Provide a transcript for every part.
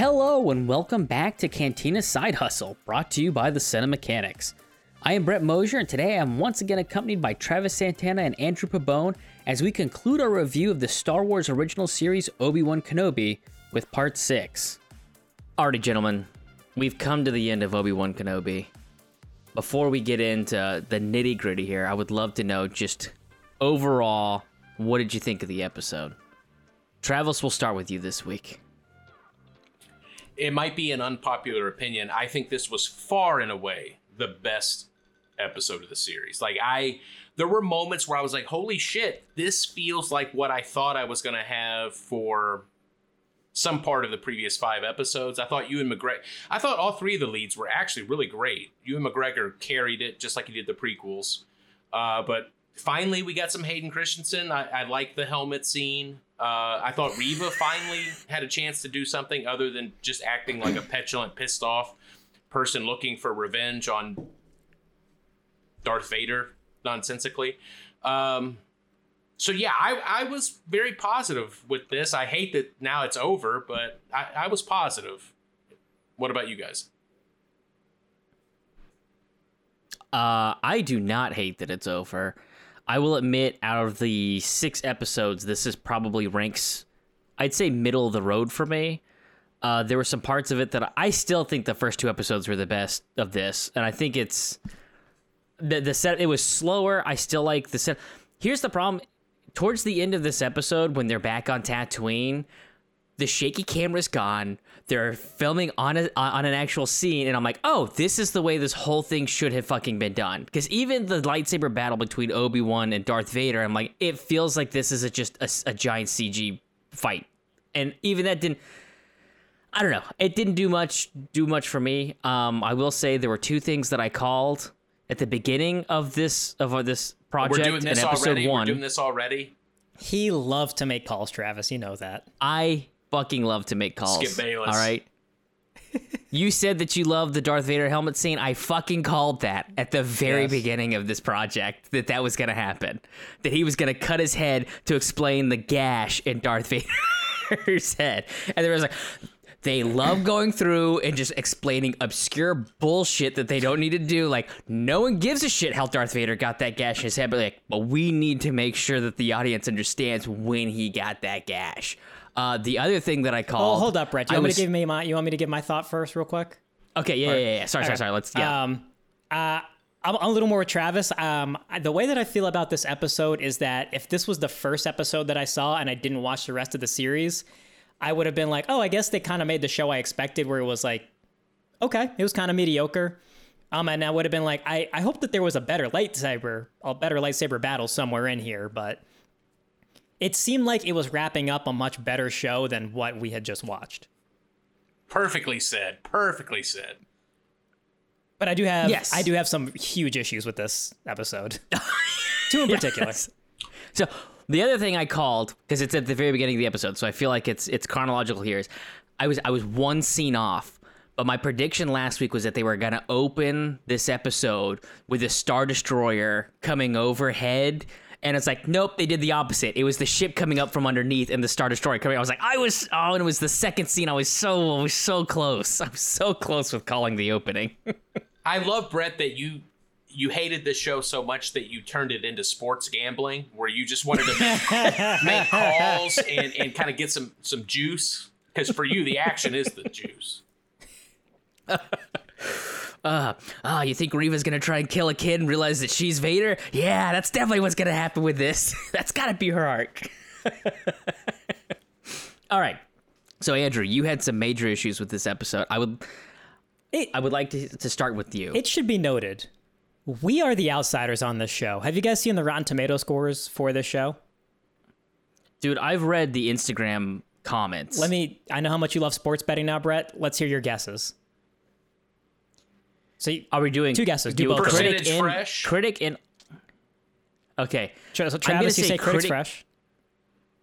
Hello and welcome back to Cantina Side Hustle, brought to you by the Cinemechanics. I am Brett Mosier, and today I'm once again accompanied by Travis Santana and Andrew Pabone as we conclude our review of the Star Wars original series Obi-Wan Kenobi with Part 6. Alrighty, gentlemen, we've come to the end of Obi-Wan Kenobi. Before we get into the nitty-gritty here, I would love to know just overall, what did you think of the episode? Travis, we'll start with you this week. It might be an unpopular opinion. I think this was far and away the best episode of the series. Like I there were moments where I was like, "Holy shit, this feels like what I thought I was going to have for some part of the previous 5 episodes." I thought you and McGregor I thought all three of the leads were actually really great. Ewan McGregor carried it just like he did the prequels. Uh, but finally we got some Hayden Christensen. I, I like the helmet scene. Uh, I thought Reva finally had a chance to do something other than just acting like a petulant, pissed off person looking for revenge on Darth Vader nonsensically. Um, so yeah, I, I was very positive with this. I hate that now it's over, but I, I was positive. What about you guys? Uh, I do not hate that it's over. I will admit, out of the six episodes, this is probably ranks, I'd say, middle of the road for me. Uh, there were some parts of it that I still think the first two episodes were the best of this, and I think it's the the set. It was slower. I still like the set. Here's the problem: towards the end of this episode, when they're back on Tatooine, the shaky camera's gone. They're filming on a, on an actual scene, and I'm like, oh, this is the way this whole thing should have fucking been done. Because even the lightsaber battle between Obi Wan and Darth Vader, I'm like, it feels like this is a, just a, a giant CG fight, and even that didn't. I don't know. It didn't do much do much for me. Um, I will say there were two things that I called at the beginning of this of this project. We're doing this in episode already. One. We're doing this already. He loved to make calls, Travis. You know that. I fucking love to make calls. Skip Bayless. All right. you said that you loved the Darth Vader helmet scene. I fucking called that at the very Yes. beginning of this project that that was going to happen. That he was going to cut his head to explain the gash in Darth Vader's head. And there was like they love going through and just explaining obscure bullshit that they don't need to do. Like, no one gives a shit how Darth Vader got that gash in his head, but like, but we need to make sure that the audience understands when he got that gash. Uh, the other thing that I call. Oh, hold up, Brett. Do you I want was- me to give me my? You want me to give my thought first, real quick? Okay, yeah, yeah, yeah. yeah. Sorry, sorry, sorry. Let's yeah. Um, uh, I'm a little more with Travis. Um, the way that I feel about this episode is that if this was the first episode that I saw and I didn't watch the rest of the series, I would have been like, oh, I guess they kind of made the show I expected, where it was like, okay, it was kind of mediocre. Um, and I would have been like, I, I hope that there was a better lightsaber, a better lightsaber battle somewhere in here, but it seemed like it was wrapping up a much better show than what we had just watched. Perfectly said. Perfectly said. But I do have Yes. I do have some huge issues with this episode. Two in particular. Yes. So the other thing I called because it's at the very beginning of the episode, so I feel like it's it's chronological here. Is I was I was one scene off, but my prediction last week was that they were gonna open this episode with a star destroyer coming overhead. And it's like, nope, they did the opposite. It was the ship coming up from underneath and the Star Destroyer coming. I was like, I was, oh, and it was the second scene. I was so, I was so close. I was so close with calling the opening. I love Brett that you you hated this show so much that you turned it into sports gambling, where you just wanted to make, make calls and, and kind of get some some juice. Because for you, the action is the juice. Uh, oh, you think Reva's gonna try and kill a kid and realize that she's Vader? Yeah, that's definitely what's gonna happen with this. that's gotta be her arc. All right. So Andrew, you had some major issues with this episode. I would, It, I would like to to start with you. it should be noted, we are the outsiders on this show. Have you guys seen the Rotten Tomato scores for this show? Dude, I've read the Instagram comments. Let me. I know how much you love sports betting now, Brett. Let's hear your guesses. So, you, Are we doing Two guesses. Do Do both. critic Percentage and fresh? critic and okay. Tra- so I'm gonna Travis, you say say critic- fresh.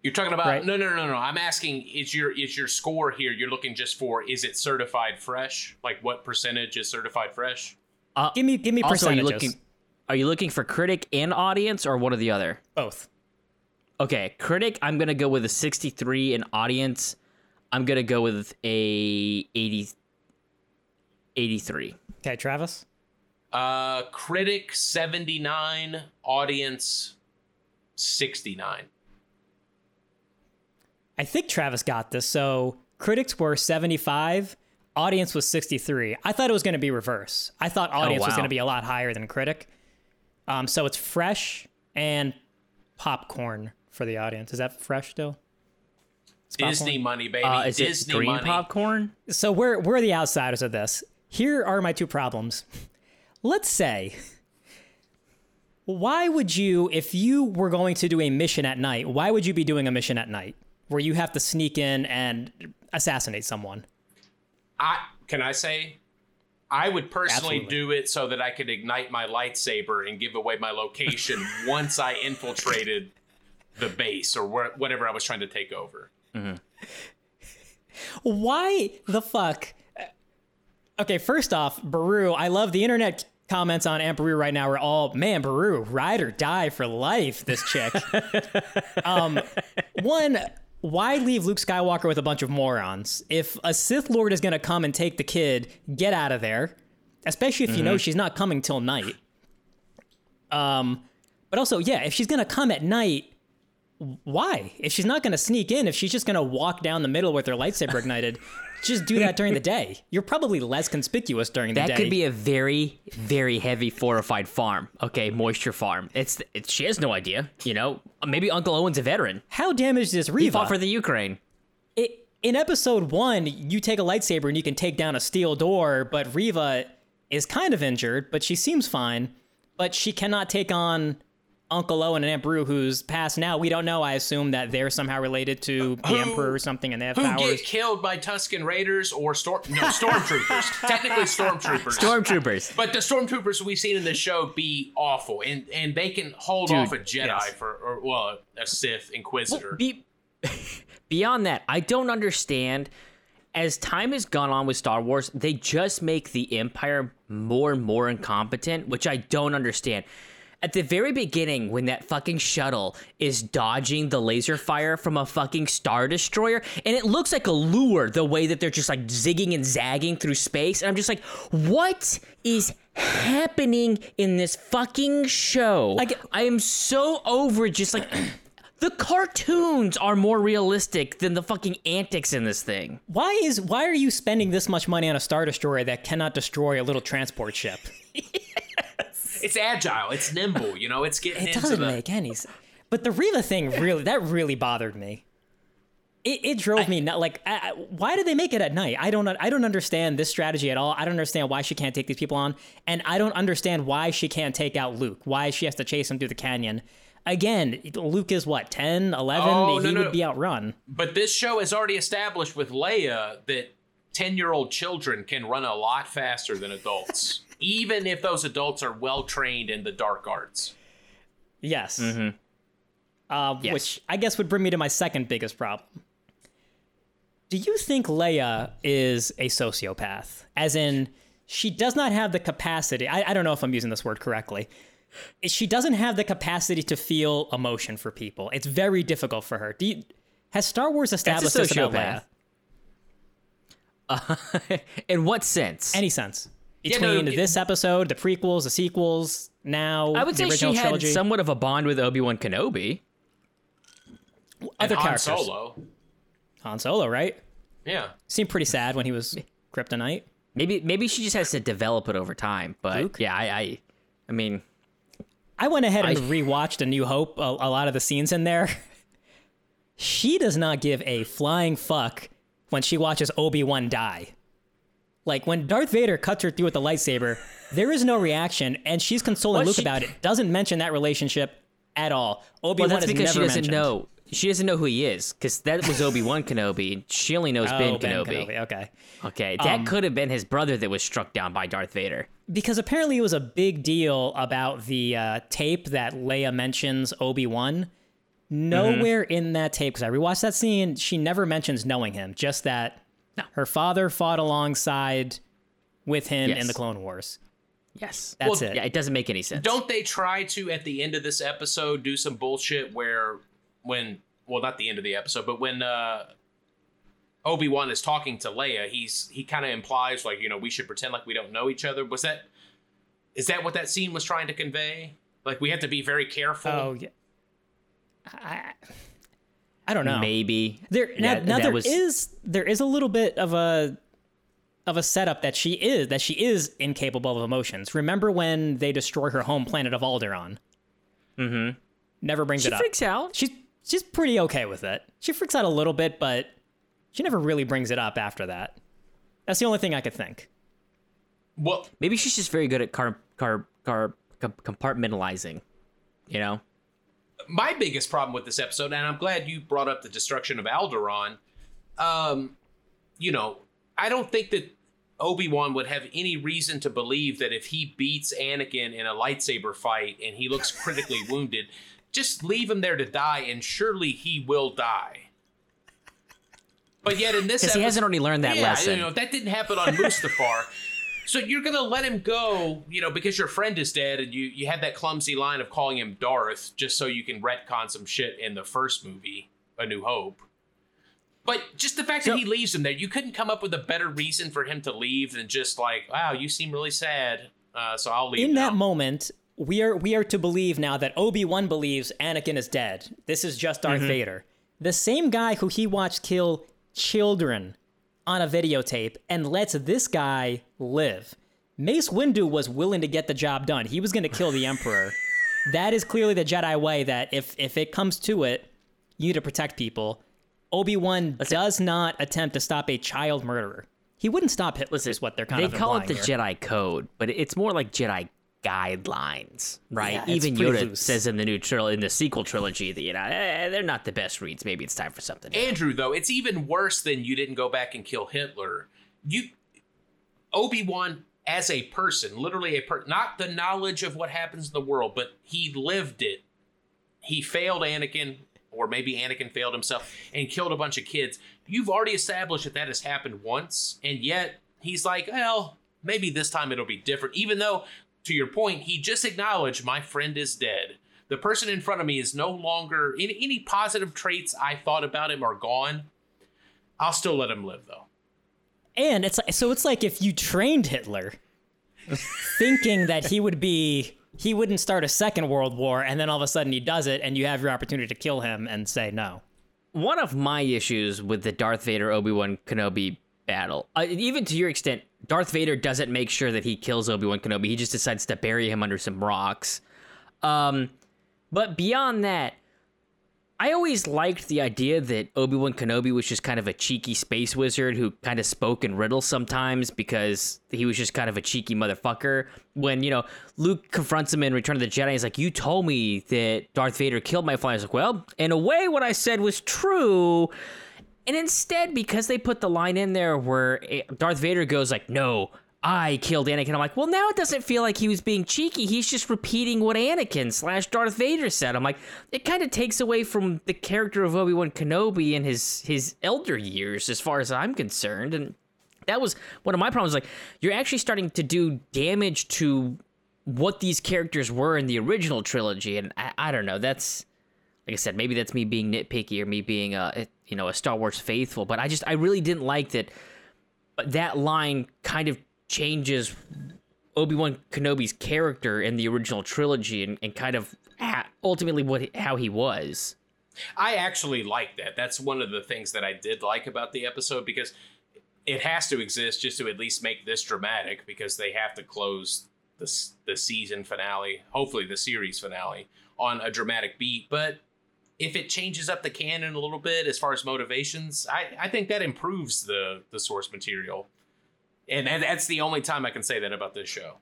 You're talking about Right. no, no, no, no. I'm asking is your is your score here? You're looking just for is it certified fresh? Like what percentage is certified fresh? Uh, give me, give me Also, are you percentages. looking? Are you looking for critic and audience or one or the other? Both. Okay, critic, I'm gonna go with a 63 and audience. I'm gonna go with a 80, 83. Okay, Travis. Uh, critic 79, audience 69. I think Travis got this. So critics were 75, audience was 63. I thought it was going to be reverse. I thought audience was wow. going to be a lot higher than critic. Um, so it's fresh and popcorn for the audience. Is that fresh still? Disney money, baby. Uh, is Disney it green money. popcorn? So we're we're the outsiders of this. Here are my two problems. Let's say why would you if you were going to do a mission at night, why would you be doing a mission at night where you have to sneak in and assassinate someone? I can I say I would personally Absolutely. do it so that I could ignite my lightsaber and give away my location once I infiltrated the base or where, whatever I was trying to take over. Mm-hmm. Why the fuck? Okay, first off, Beru, I love the internet comments on Aunt Beru right now We're all, man, Beru, ride or die for life, this chick. um, one, why leave Luke Skywalker with a bunch of morons? If a Sith Lord is going to come and take the kid, get out of there, especially if you know she's not coming till night. Um, but also, yeah, if she's going to come at night, why? If she's not going to sneak in, if she's just going to walk down the middle with her lightsaber ignited, just do that during the day. You're probably less conspicuous during the That day. That could be a very, very heavy fortified farm. Okay, moisture farm. It's, it's she has no idea. You know, maybe Uncle Owen's a veteran. How damaged is He Reva? fought for the Ukraine. it, in episode one, you take a lightsaber and you can take down a steel door, but Reva is kind of injured, but she seems fine. But she cannot take on Uncle Owen and Aunt Beru, who's passed now. We don't know. I assume that they're somehow related to uh, the Who- Emperor or something, and they have Who powers. get killed by Tuscan Raiders or storm no stormtroopers? Technically stormtroopers. Stormtroopers. But the stormtroopers we've seen in the show be awful, and and they can hold Dude, off a Jedi yes. for, or well, a Sith Inquisitor. Be- beyond that, I don't understand. As time has gone on with Star Wars, they just make the Empire more and more incompetent, which I don't understand. At the very beginning, when that fucking shuttle is dodging the laser fire from a fucking Star Destroyer, and it looks like a lure the way that they're just like zigging and zagging through space, and I'm just like, what is happening in this fucking show? Like- I am so over just like the cartoons are more realistic than the fucking antics in this thing. why is why are you spending this much money on a star destroyer that cannot destroy a little transport ship? it's agile, it's nimble, you know, it's getting It into doesn't the. make any sense. But the Reva thing really that really bothered me. It, it drove me not like I, I- why did they make it at night? I don't I don't understand this strategy at all. I don't understand why she can't take these people on, and I don't understand why she can't take out Luke. Why she has to chase him through the canyon. Again, Luke is what 10, 11? Oh, he no, would no. be outrun. But this show has already established with Leia that 10 year old children can run a lot faster than adults, even if those adults are well trained in the dark arts. Yes. Mm-hmm. Uh, Yes. Which I guess would bring me to my second biggest problem. Do you think Leia is a sociopath? As in, she does not have the capacity. I, I don't know if I'm using this word correctly. She doesn't have the capacity to feel emotion for people. It's very difficult for her. Do you, has Star Wars established this about Leia? sociopath. in what sense? Any sense? Yeah, no, Between it- this episode, the prequels, the sequels, now I would the say original she trilogy, had somewhat of a bond with Obi Wan Kenobi. other and Han characters. Solo. Han Solo, right? Yeah. Seemed pretty sad when he was kryptonite. Maybe maybe she just has to develop it over time. But Luke? yeah, I, I I mean, I went ahead and I- rewatched A New Hope. A, a lot of the scenes in there. she does not give a flying fuck when she watches Obi Wan die. Like when Darth Vader cuts her through with the lightsaber, there is no reaction, and she's consoling Well, Luke she- about it. Doesn't mention that relationship at all. Obi well, Wan that's is because she doesn't mentioned. know. She doesn't know who he is because that was Obi Wan Kenobi. and She only knows Oh, Ben, Ben Kenobi. Kenobi. Okay. Okay, that Um, could have been his brother that was struck down by Darth Vader. because apparently it was a big deal about the uh, tape that Leia mentions Obi Wan. Nowhere in that tape, because I rewatched that scene, she never mentions knowing him. Just that her father fought alongside with him in the Clone Wars. Yes, That's Well, it. Yeah, it doesn't make any sense. Don't they try to, at the end of this episode, do some bullshit where when, well, not the end of the episode, but when uh, Obi Wan is talking to Leia, he's he kind of implies like you know we should pretend like we don't know each other. Was that is that what that scene was trying to convey? Like we have to be very careful. Oh yeah. I, I don't know. Maybe There now, That- now that there was- is there is a little bit of a of a setup that she is that she is incapable of emotions. Remember when they destroy her home planet of Alderaan? Mm-hmm. Never brings she it up. freaks out. She's she's pretty okay with it. She freaks out a little bit, but she never really brings it up after that. That's the only thing I could think. well, Maybe she's just very good at car car car compartmentalizing. You know. My biggest problem with this episode, and I'm glad you brought up the destruction of Alderaan. Um, you know, I don't think that Obi Wan would have any reason to believe that if he beats Anakin in a lightsaber fight and he looks critically wounded, just leave him there to die, and surely he will die. But yet in this, Because he hasn't already learned that yeah, lesson. You know, that didn't happen on Mustafar. So you're gonna let him go, you know, because your friend is dead, and you you had that clumsy line of calling him Darth just so you can retcon some shit in the first movie, A New Hope. But just the fact So- that he leaves him there, you couldn't come up with a better reason for him to leave than just like, wow, you seem really sad, uh, so I'll leave. In now. that moment, we are we are to believe now that Obi Wan believes Anakin is dead. This is just Darth Vader, the same guy who he watched kill children on a videotape, and lets this guy live. Mace Windu was willing to get the job done. He was going to kill the Emperor. that is clearly the Jedi way. That if if it comes to it, you need to protect people. Obi Wan does not attempt to stop a child murderer. He wouldn't stop Hitler. Is what they're kind they of They call it the here. Jedi Code, but it's more like Jedi guidelines, right? Yeah, Even Yoda loose. says in the new tril- in the sequel trilogy that you know eh, they're not the best reads. Maybe it's time for something. new. Andrew, though, it's even worse than you didn't go back and kill Hitler. You, Obi Wan, as a person, literally a person, not the knowledge of what happens in the world, but he lived it. He failed Anakin, or maybe Anakin failed himself, and killed a bunch of kids. You've already established that that has happened once, and yet he's like, well, maybe this time it'll be different. Even though, to your point, he just acknowledged my friend is dead. The person in front of me is no longer any, any positive traits I thought about him are gone. I'll still let him live though. And it's like, so it's like if you trained Hitler, thinking that he would be he wouldn't start a second world war, and then all of a sudden he does it, and you have your opportunity to kill him and say no. One of my issues with the Darth Vader Obi Wan Kenobi battle, uh, even to your extent, Darth Vader doesn't make sure that he kills Obi Wan Kenobi. He just decides to bury him under some rocks. Um, but beyond that, I always liked the idea that Obi Wan Kenobi was just kind of a cheeky space wizard who kind of spoke in riddles sometimes because he was just kind of a cheeky motherfucker. When, you know, Luke confronts him in Return of the Jedi, he's like, You told me that Darth Vader killed my father. He's like, Well, in a way, what I said was true. And instead, because they put the line in there where Darth Vader goes like, "No, I killed Anakin," I'm like, "Well, now it doesn't feel like he was being cheeky. He's just repeating what Anakin slash Darth Vader said." I'm like, it kind of takes away from the character of Obi Wan Kenobi in his his elder years, as far as I'm concerned. And that was one of my problems. Like, you're actually starting to do damage to what these characters were in the original trilogy, and I, I don't know. That's like I said, maybe that's me being nitpicky or me being a you know a Star Wars faithful, but I just I really didn't like that. But that line kind of changes Obi Wan Kenobi's character in the original trilogy and, and kind of ha- ultimately what how he was. I actually like that. That's one of the things that I did like about the episode because it has to exist just to at least make this dramatic because they have to close the the season finale, hopefully the series finale, on a dramatic beat. But if it changes up the canon a little bit as far as motivations, I, I think that improves the the source material. And that- that's the only time I can say that about this show.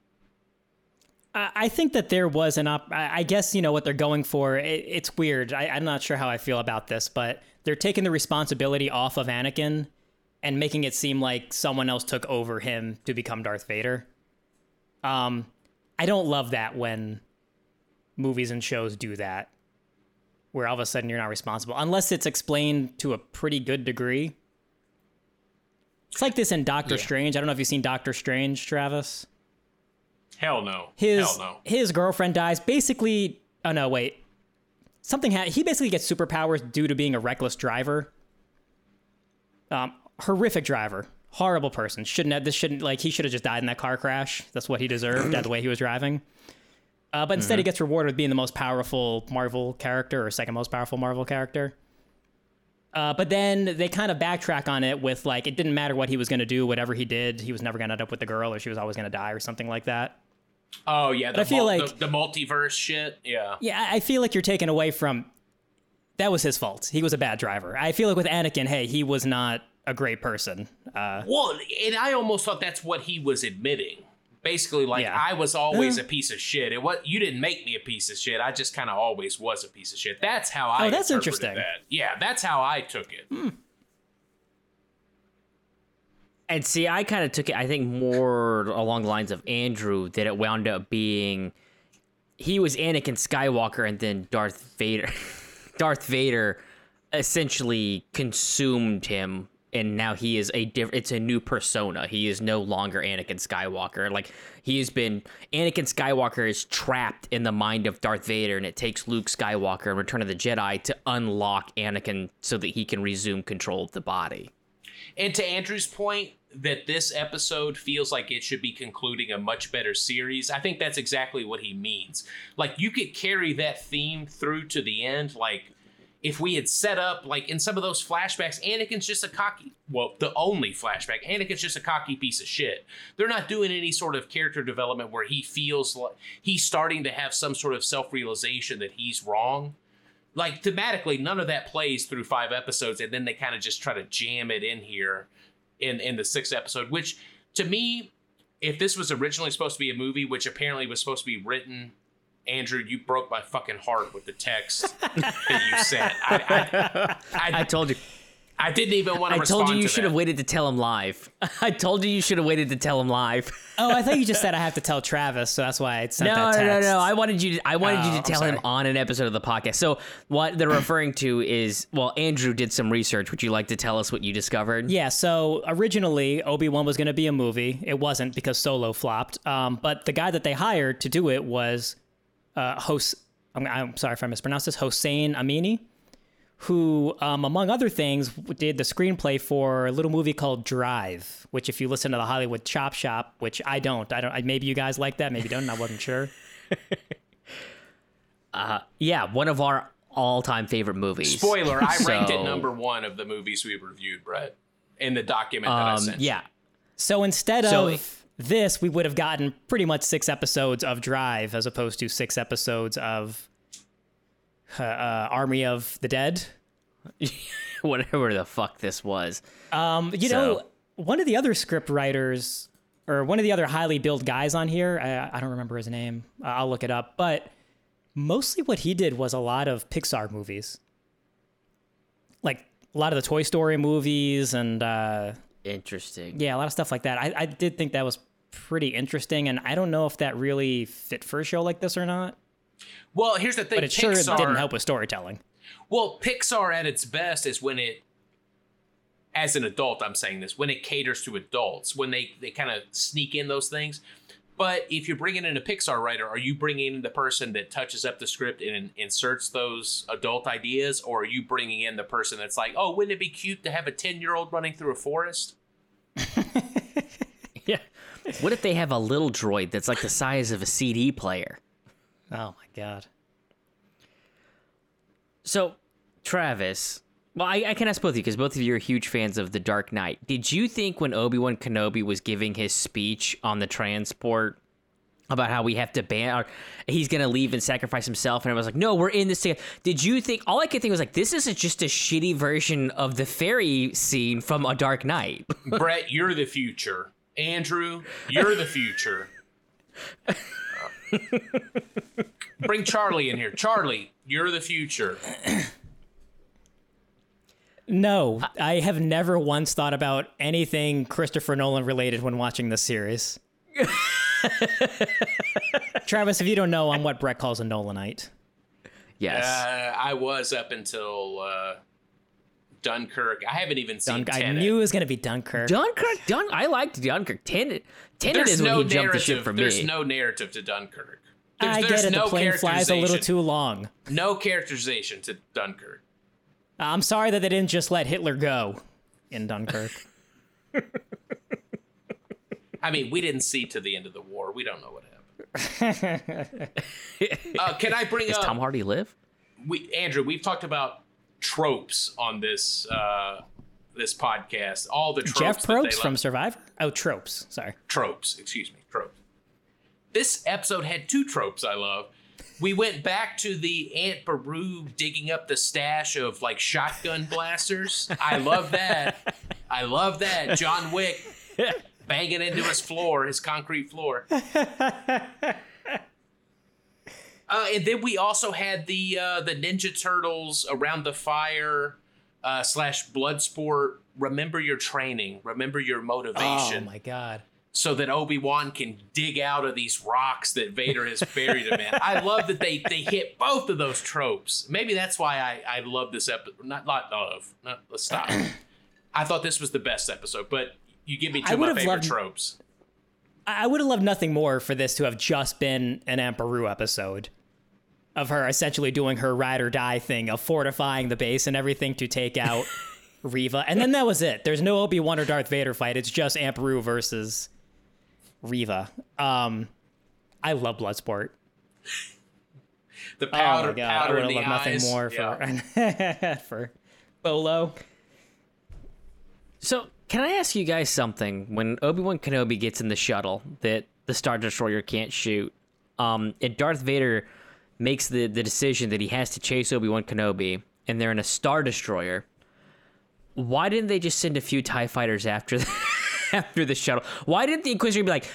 I think that there was an op. I I guess you know what they're going for. It, it's weird. I, I'm not sure how I feel about this, but they're taking the responsibility off of Anakin and making it seem like someone else took over him to become Darth Vader. Um, I don't love that when movies and shows do that, where all of a sudden you're not responsible unless it's explained to a pretty good degree. It's like this in Doctor Strange. I don't know if you've seen Doctor Strange, Travis Hell no. his Hell no. his girlfriend dies basically oh no wait something ha- he basically gets superpowers due to being a reckless driver um horrific driver, horrible person. Shouldn't have this shouldn't like he should have just died in that car crash. That's what he deserved. the way he was driving. Uh, but instead, he gets rewarded with being the most powerful Marvel character or second most powerful Marvel character. Uh, but then they kind of backtrack on it with like it didn't matter what he was going to do, whatever he did, he was never going to end up with the girl, or she was always going to die, or something like that. Oh yeah, the, I feel mul- like- the, the multiverse shit. Yeah. Yeah, I I feel like you're taken away from that was his fault. He was a bad driver. I feel like with Anakin, hey, he was not a great person. Uh, Well, and I almost thought that's what he was admitting. Basically, like Yeah. I was always uh-huh. a piece of shit. It was you didn't make me a piece of shit. I just kind of always was a piece of shit. That's how oh, I. Oh, that's interesting. That. Yeah, that's how I took it. Hmm. And see, I kind of took it, I think, more along the lines of Andrew, that it wound up being he was Anakin Skywalker and then Darth Vader. Darth Vader essentially consumed him and now he is a diff- it's a new persona. He is no longer Anakin Skywalker. Like he has been Anakin Skywalker is trapped in the mind of Darth Vader and it takes Luke Skywalker in Return of the Jedi to unlock Anakin so that he can resume control of the body. And to Andrew's point, that this episode feels like it should be concluding a much better series. I think that's exactly what he means. Like you could carry that theme through to the end. Like if we had set up like in some of those flashbacks, Anakin's just a cocky. Well, the only flashback, Anakin's just a cocky piece of shit. They're not doing any sort of character development where he feels like he's starting to have some sort of self realization that he's wrong like thematically none of that plays through five episodes and then they kind of just try to jam it in here in in the sixth episode which to me if this was originally supposed to be a movie which apparently was supposed to be written andrew you broke my fucking heart with the text that you sent i i, I, I told you I didn't even want to I respond told you you to should that. have waited to tell him live. I told you you should have waited to tell him live. oh, I thought you just said I have to tell Travis, so that's why I sent No, that no, text. no, no. I wanted you to I wanted Oh, you to tell him on an episode of the podcast. So what they're referring to is well, Andrew did some research. Would you like to tell us what you discovered? Yeah, so originally Obi Wan was going to be a movie. It wasn't because Solo flopped. Um, but the guy that they hired to do it was uh, Hos. I'm, I'm sorry if I mispronounced this. Hossein Amini, who, um, among other things, did the screenplay for a little movie called Drive. Which, if you listen to the Hollywood Chop Shop, which I don't, I don't. I, maybe you guys like that, maybe you don't. I wasn't sure. Yeah, one of our all-time favorite movies. spoiler i ranked it number one of the movies we reviewed brett in the document that i Um, sent yeah, So instead So- of this, we would have gotten pretty much six episodes of Drive as opposed to six episodes of uh, uh, Army of the Dead. whatever the fuck this was. Um, you So- know, one of the other script writers, or one of the other highly billed guys on here, I, I don't remember his name. Uh, I'll look it up. But mostly what he did was a lot of Pixar movies, like a lot of the Toy Story movies, and uh, Interesting. yeah, a lot of stuff like that. I, I did think that was pretty interesting, and I don't know if that really fit for a show like this or not. well here's the thing But it sure didn't help with storytelling. Well, Pixar at its best is when it, as an adult, I'm saying this, when it caters to adults, when they, they kind of sneak in those things. But if you're bringing in a Pixar writer, are you bringing in the person that touches up the script and inserts those adult ideas? Or are you bringing in the person that's like, oh, wouldn't it be cute to have a 10 year old running through a forest? Yeah. What if they have a little droid that's like the size of a CD player? Oh my god. So, Travis, well, I, I can ask both of you because both of you are huge fans of The Dark Knight. Did you think when Obi Wan Kenobi was giving his speech on the transport about how we have to ban, or he's gonna leave and sacrifice himself, and I was like, no, we're in this together. Did you think? All I could think was like, this is just a shitty version of the ferry scene from A Dark Knight. Brett, you're the future. Andrew, you're the future. Bring Charlie in here. Charlie, you're the future. No, I have never once thought about anything Christopher Nolan related when watching this series. Travis, if you don't know, I'm what Brett calls a Nolanite. yes. Uh, I was up until uh, Dunkirk. I haven't even seen Dunk- I knew it was going to be Dunkirk. Dunkirk, Dun- I liked Dunkirk. Tenet, Tenet There's is when he jumped the ship for There's me. There's no narrative to Dunkirk. There's, I there's get it. no the plane flies a little too long. No characterization to Dunkirk. I'm sorry that they didn't just let Hitler go. in Dunkirk. I mean, we didn't see to the end of the war. We don't know what happened. uh, can I bring Does up Tom Hardy live? we Andrew? We've talked about tropes on this uh, this podcast. All the tropes Jeff Probst from Survivor. Oh, tropes. Sorry. tropes. Excuse me, tropes. This episode had two tropes I love. We went back to the Aunt Beru digging up the stash of like shotgun blasters. I love that. I love that. John Wick banging into his floor, his concrete floor. Uh, and then we also had the uh, the Ninja Turtles around the fire uh, slash blood sport. Remember your training. Remember your motivation. Oh my god. so that Obi Wan can dig out of these rocks that Vader has buried him in. I love that they they hit both of those tropes. Maybe that's why I I love this episode. Not not love. Not, let's stop. I thought this was the best episode, but you give me two of my favorite loved- tropes. I I would have loved nothing more for this to have just been Aunt Beru episode of her essentially doing her ride or die thing of fortifying the base and everything to take out Reva. And then that was it. There's no Obi-Wan or Darth Vader fight. It's just Beru versus Reva. Um I love Bloodsport. The Oh powder, my god, I powder would in have the loved nothing eyes. more Yeah. for for Bolo. So, can I ask you guys something? When Obi Wan Kenobi gets in the shuttle that the Star Destroyer can't shoot, um, and Darth Vader makes the, the decision that he has to chase Obi Wan Kenobi, and they're in a Star Destroyer, why didn't they just send a few TIE fighters after the, after the shuttle? Why didn't the Inquisitor be like,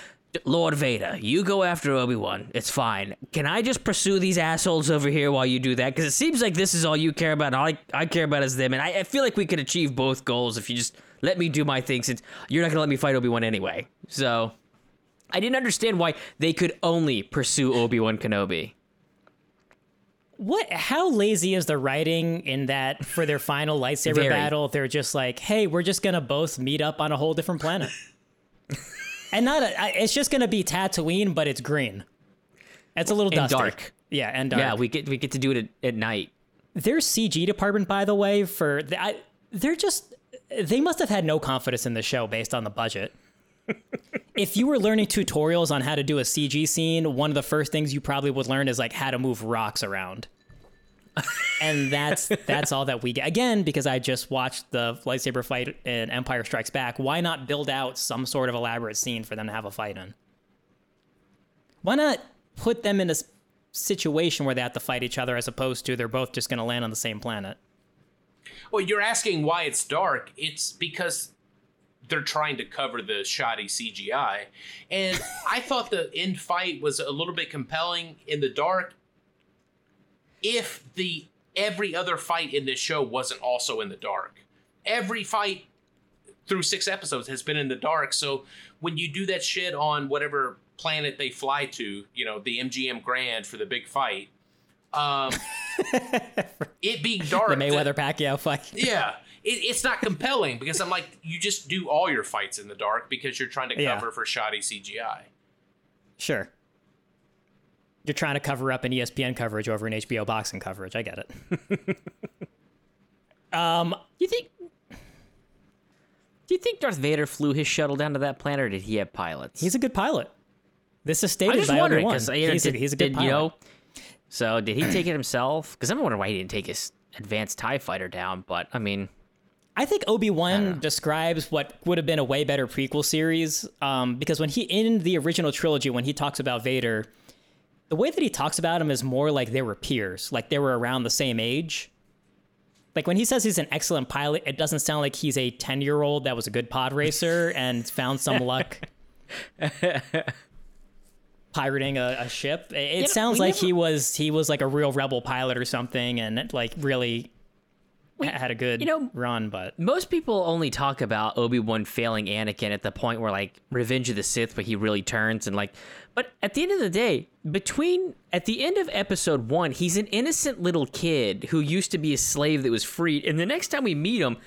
Lord Vader, you go after Obi Wan. It's fine. Can I just pursue these assholes over here while you do that? Because it seems like this is all you care about. And all I, I care about is them. And I, I feel like we could achieve both goals if you just let me do my thing. Since you're not gonna let me fight Obi Wan anyway. So I didn't understand why they could only pursue Obi Wan Kenobi. What? How lazy is the writing in that for their final lightsaber Very. battle? They're just like, "Hey, we're just gonna both meet up on a whole different planet," and not. A, it's just gonna be Tatooine, but it's green. It's a little And dark. Yeah, and dark. Yeah, we get we get to do it at, at night. their CG department, by the way, for the, I, they're just they must have had no confidence in the show based on the budget. If you were learning tutorials on how to do a CG scene, one of the first things you probably would learn is like how to move rocks around. and that's that's all that we get. Again, because I just watched the lightsaber fight in Empire Strikes Back, why not build out some sort of elaborate scene for them to have a fight in? Why not put them in a situation where they have to fight each other as opposed to they're both just going to land on the same planet? Well, you're asking why it's dark. It's because they're trying to cover the shoddy CGI. And I thought the end fight was a little bit compelling in the dark if the every other fight in this show wasn't also in the dark. Every fight through 6 episodes has been in the dark. So when you do that shit on whatever planet they fly to, you know, the MGM Grand for the big fight, um it being dark The the- Mayweather Pacquiao fight. yeah it, it's not compelling because i'm like you just do all your fights in the dark because you're trying to Yeah. cover for shoddy cgi Sure. You're trying to cover up an ESPN coverage over an HBO boxing coverage. I get it. um, You think? Do you think Darth Vader flew his shuttle down to that planet, or did he have pilots? he's a good pilot. This is I'm stated just by wondering Obi-Wan. because he's, did, a, he's a good did, pilot. you know. So did he take it himself? Because I'm wondering why he didn't take his advanced Tie Fighter down. But I mean, I think Obi Wan describes what would have been a way better prequel series. Um, because when he in the original trilogy, when he talks about Vader, the way that he talks about him is more like they were peers, like they were around the same age. Like when he says he's an excellent pilot, it doesn't sound like he's a ten year old that was a good pod racer and found some luck pirating a, a ship. It, sounds like never- he was he was like a real rebel pilot or something, and like really ha- had a good you know, run. But most people only talk about Obi Wan failing Anakin at the point where like Revenge of the Sith, where he really turns and like. But at the end of the day, between at the end of Episode One, he's an innocent little kid who used to be a slave that was freed, and the next time we meet him.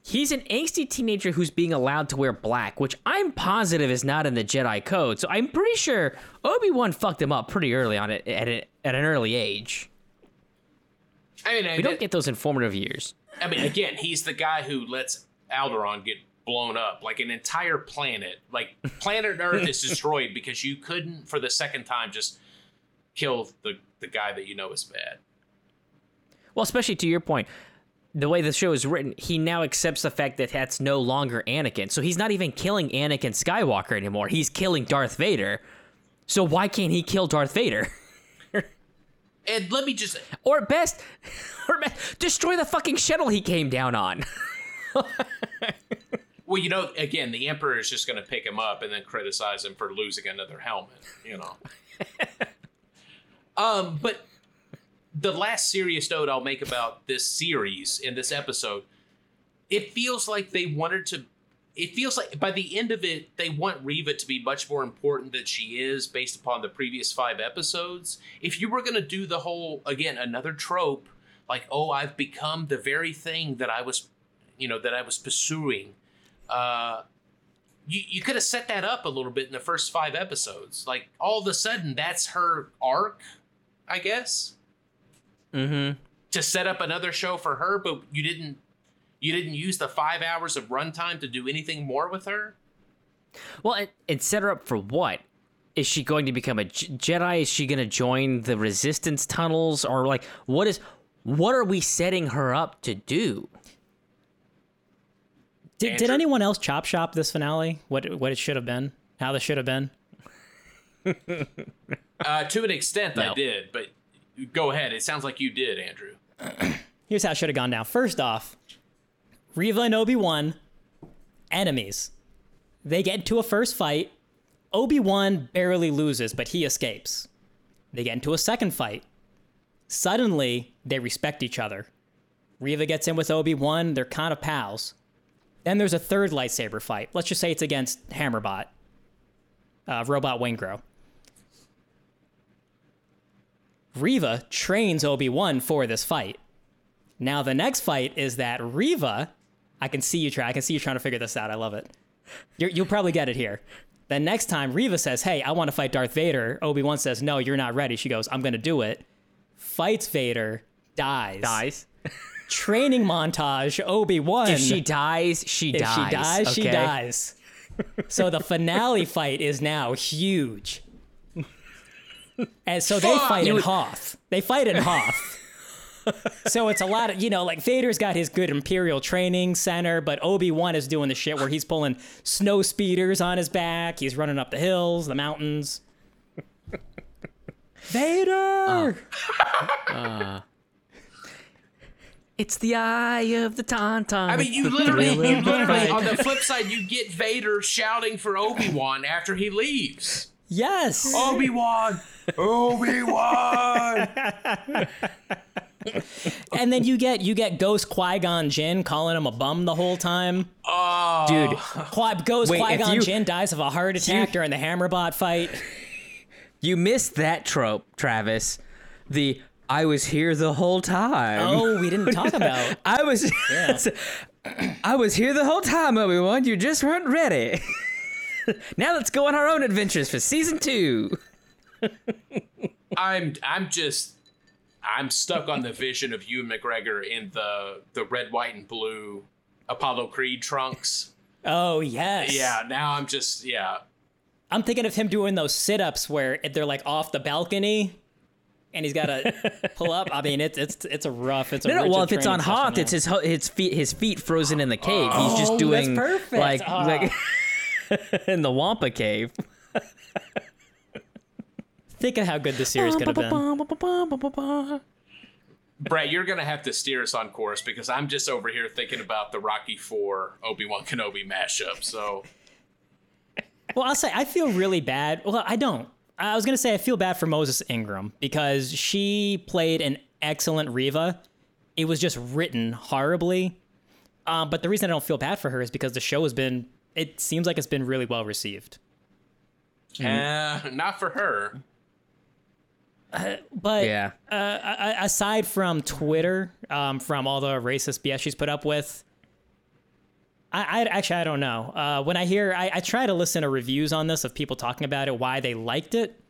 He's an angsty teenager who's being allowed to wear black, which I'm positive is not in the Jedi code. So I'm pretty sure Obi Wan fucked him up pretty early on it at, at an early age. I mean We don't get those informative years. i mean again he's the guy who lets Alderaan get blown up, like an entire planet, like planet Earth is destroyed because you couldn't, for the second time, just kill the the guy that you know is bad. Well, especially to your point, the way the show is written, he now accepts the fact that that's no longer Anakin. So he's not even killing Anakin Skywalker anymore. He's killing Darth Vader. So why can't he kill Darth Vader? And let me just or best, or best, destroy the fucking shuttle he came down on. Well, you know, again, the Emperor is just going to pick him up and then criticize him for losing another helmet, you know. um, but the last serious note I'll make about this series in this episode, it feels like they wanted to. It feels like by the end of it, they want Reva to be much more important than she is based upon the previous five episodes. If you were going to do the whole, again, another trope, like, oh, I've become the very thing that I was, you know, that I was pursuing uh, you, you could have set that up a little bit in the first five episodes. Like all of a sudden, that's her arc, I guess. Mm-hmm. To set up another show for her, but you didn't. You didn't use the five hours of runtime to do anything more with her. Well, and, and set her up for what? Is she going to become a J- Jedi? Is she going to join the Resistance tunnels, or like what is? What are we setting her up to do? Did, did anyone else chop shop this finale? What what it should have been? How this should have been? Uh, to an extent, I did, but go ahead. It sounds like you did, Andrew. Here's how it should have gone down. First off, Reva and Obi Wan, enemies. They get into a first fight. Obi Wan barely loses, but he escapes. They get into a second fight. Suddenly, they respect each other. Reva gets in with Obi Wan. They're kind of pals. Then there's a third lightsaber fight. Let's just say it's against Hammerbot, uh, Robot Wingro. Reva trains Obi Wan for this fight. Now the next fight is that Reva. I can see you try. I can see you trying to figure this out. I love it. You're, you'll probably get it here. The next time Reva says, "Hey, I want to fight Darth Vader," Obi Wan says, "No, you're not ready." She goes, "I'm going to do it." Fights Vader, dies. Dies. Training montage. Obi Wan. If she dies, she If dies. she dies, she dies. So the finale fight is now huge. And so they Fuck! fight in Hoth. They fight in Hoth. So it's a lot of, you know, like Vader's got his good Imperial training center, but Obi-Wan is doing the shit where he's pulling snow speeders on his back. He's running up the hills, the mountains. Vader! It's the eye of the tauntaun. I mean, you literally, you Thrill of the literally, on the flip side, you get Vader shouting for Obi Wan after he leaves. yes! Obi Wan, Obi Wan. And then you get you get Ghost Qui-Gon Jinn calling him a bum the whole time. Oh, dude. Qui- Ghost Qui Gon you- Jinn dies of a heart attack during the Hammerbot fight. You missed that trope, Travis. The I was here the whole time. Oh, we didn't talk about. I was Yeah. I was here the whole time, Obi-Wan. You just weren't ready. now let's go on our own adventures for season 2. I'm, I'm just, I'm stuck on the vision of Ewan McGregor in the the red, white, and blue Apollo Creed trunks. Oh yes. Yeah, now I'm just, yeah. I'm thinking of him doing those sit-ups where they're like off the balcony, and he's got to pull up. I mean, it's it's it's a rough. It's a No, no, well, if it's on training session, Hoth, it's his his feet his feet frozen in the cave. He's Oh, just that's doing perfect. like Ah. like in the Wampa cave. Think of how good this series could have been. Brett, you're gonna have to steer us on course because I'm just over here thinking about the Rocky Four Obi Wan Kenobi mashup. So Well, I'll say I feel really bad. Well, I don't. I was gonna say I feel bad for Moses Ingram because she played an excellent Reva. It was just written horribly. Um, but the reason I don't feel bad for her is because the show has been. It seems like it's been really well received. uh, not for her. But Yeah. uh, aside from Twitter, um, from all the racist BS she's put up with, I, I actually I don't know. Uh, when I hear, I, I try to listen to reviews on this of people talking about it, why they liked it,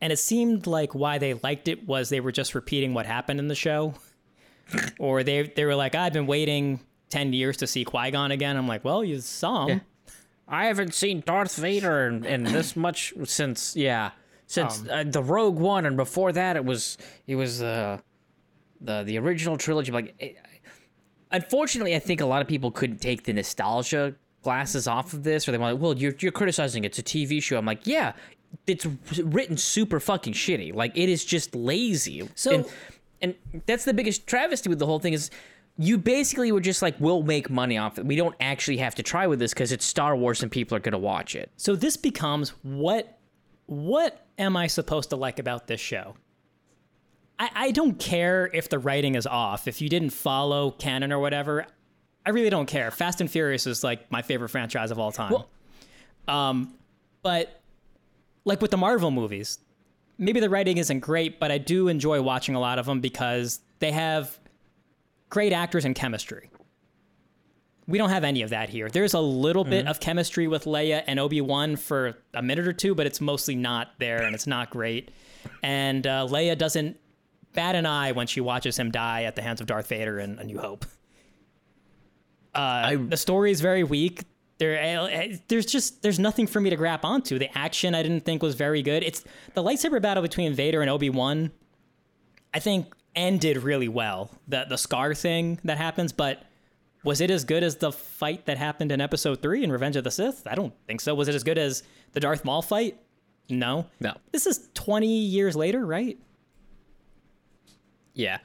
and it seemed like why they liked it was they were just repeating what happened in the show, or they they were like, I've been waiting ten years to see Qui Gon again. I'm like, well, you saw him. I haven't seen Darth Vader in, in this much since yeah since Um, uh, the Rogue One, and before that it was it was uh, the the original trilogy. Like, it, unfortunately, I think a lot of people couldn't take the nostalgia glasses off of this, or they were like, "Well, you're you're criticizing it's a TV show." I'm like, yeah, it's written super fucking shitty. Like, it is just lazy. So- and, and that's the biggest travesty with the whole thing is you basically were just like we'll make money off it we don't actually have to try with this because it's star wars and people are going to watch it So this becomes what what am I supposed to like about this show? I, I don't care if the writing is off. If you didn't follow canon or whatever, I really don't care. Fast and Furious is like my favorite franchise of all time. Well- um, but like with the Marvel movies, maybe the writing isn't great, but I do enjoy watching a lot of them because they have great actors and chemistry. We don't have any of that here. There's a little bit of chemistry with Leia and Obi Wan for a minute or two, but it's mostly not there and it's not great. And uh, Leia doesn't bat an eye when she watches him die at the hands of Darth Vader in A New Hope. Uh, the story is very weak. There, uh, there's just there's nothing for me to grab onto. The action I didn't think was very good. It's the lightsaber battle between Vader and Obi Wan. I think ended really well. The the scar thing that happens, but was it as good as the fight that happened in Episode Three in Revenge of the Sith? I don't think so. Was it as good as the Darth Maul fight? No. no This is 20 years later, right? yeah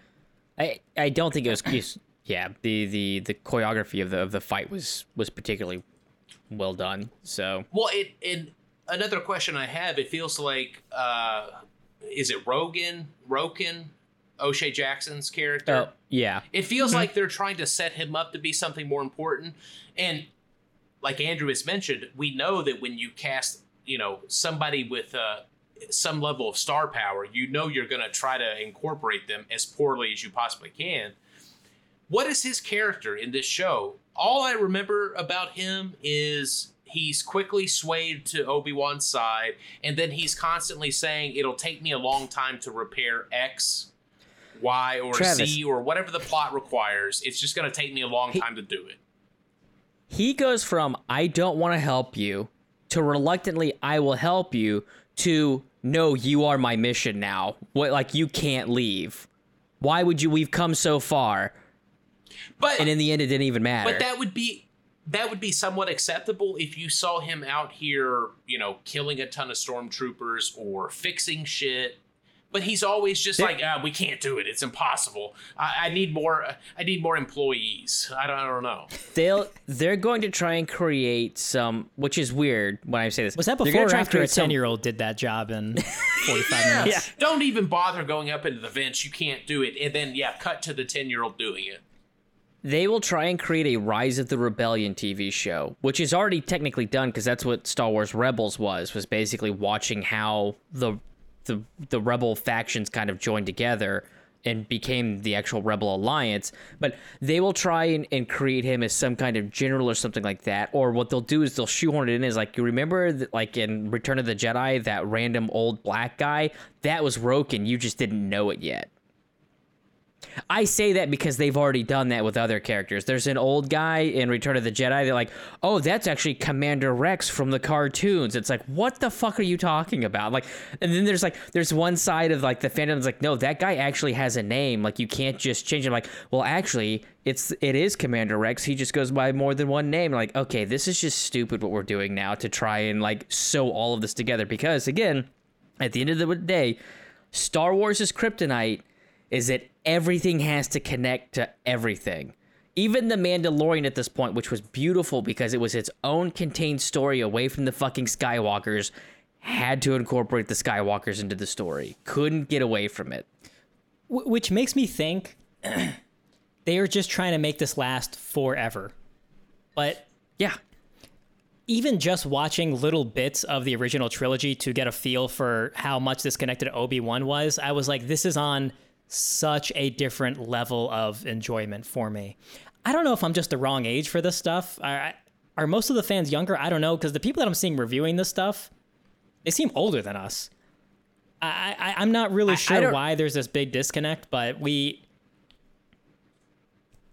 i i don't think it was yeah the the the choreography of the of the fight was was particularly well done so Well, it and another question I have, it feels like uh is it Rogan, Roken, O'Shea Jackson's character? oh yeah It feels like they're trying to set him up to be something more important. And like Andrew has mentioned, we know that when you cast, you know, somebody with uh, some level of star power, you know you're going to try to incorporate them as poorly as you possibly can. What is his character in this show? All I remember about him is he's quickly swayed to Obi-Wan's side and then he's constantly saying it'll take me a long time to repair X Y or Travis. Z or whatever the plot requires. It's just going to take me a long time to do it. he goes from I don't want to help you to reluctantly I will help you to no you are my mission now. What like you can't leave. Why would you we've come so far But and in the end it didn't even matter. but that would be that would be somewhat acceptable if you saw him out here, you know, killing a ton of stormtroopers or fixing shit. But he's always just like, ah, we can't do it. It's impossible. I, I need more. I need more employees. I don't. I don't know. they'll they're going to try and create some which is weird when I say this. Was that before or after a 10 year old did that job in 45 minutes? Yeah. Don't even bother going up into the vents. You can't do it. And then yeah, cut to the ten year old doing it. They will try and create a Rise of the Rebellion TV show, which is already technically done because that's what Star Wars Rebels was. Was basically watching how the the the rebel factions kind of joined together and became the actual rebel alliance but they will try and, and create him as some kind of general or something like that or what they'll do is they'll shoehorn it in as like you remember like in return of the jedi that random old black guy? That was roken you just didn't know it yet I say that because they've already done that with other characters. There's an old guy in Return of the Jedi. They're like, oh, that's actually Commander Rex from the cartoons. It's like, what the fuck are you talking about? Like, and then there's like, there's one side of like the fandom that's like, no, that guy actually has a name. Like, you can't just change him. Like, well, actually, it's it is Commander Rex. He just goes by more than one name. Like, okay, this is just stupid what we're doing now to try and like sew all of this together. Because again, at the end of the day, Star Wars is kryptonite is that everything has to connect to everything. Even the Mandalorian at this point, which was beautiful because it was its own contained story away from the fucking Skywalkers, had to incorporate the Skywalkers into the story. Couldn't get away from it. Which makes me think they are just trying to make this last forever. But Yeah. even just watching little bits of the original trilogy to get a feel for how much this connected to Obi Wan was, I was like, this is on such a different level of enjoyment for me. I don't know if I'm just the wrong age for this stuff. Are, are most of the fans younger? I don't know because the people that I'm seeing reviewing this stuff, they seem older than us. I, I I'm not really sure why there's this big disconnect, but we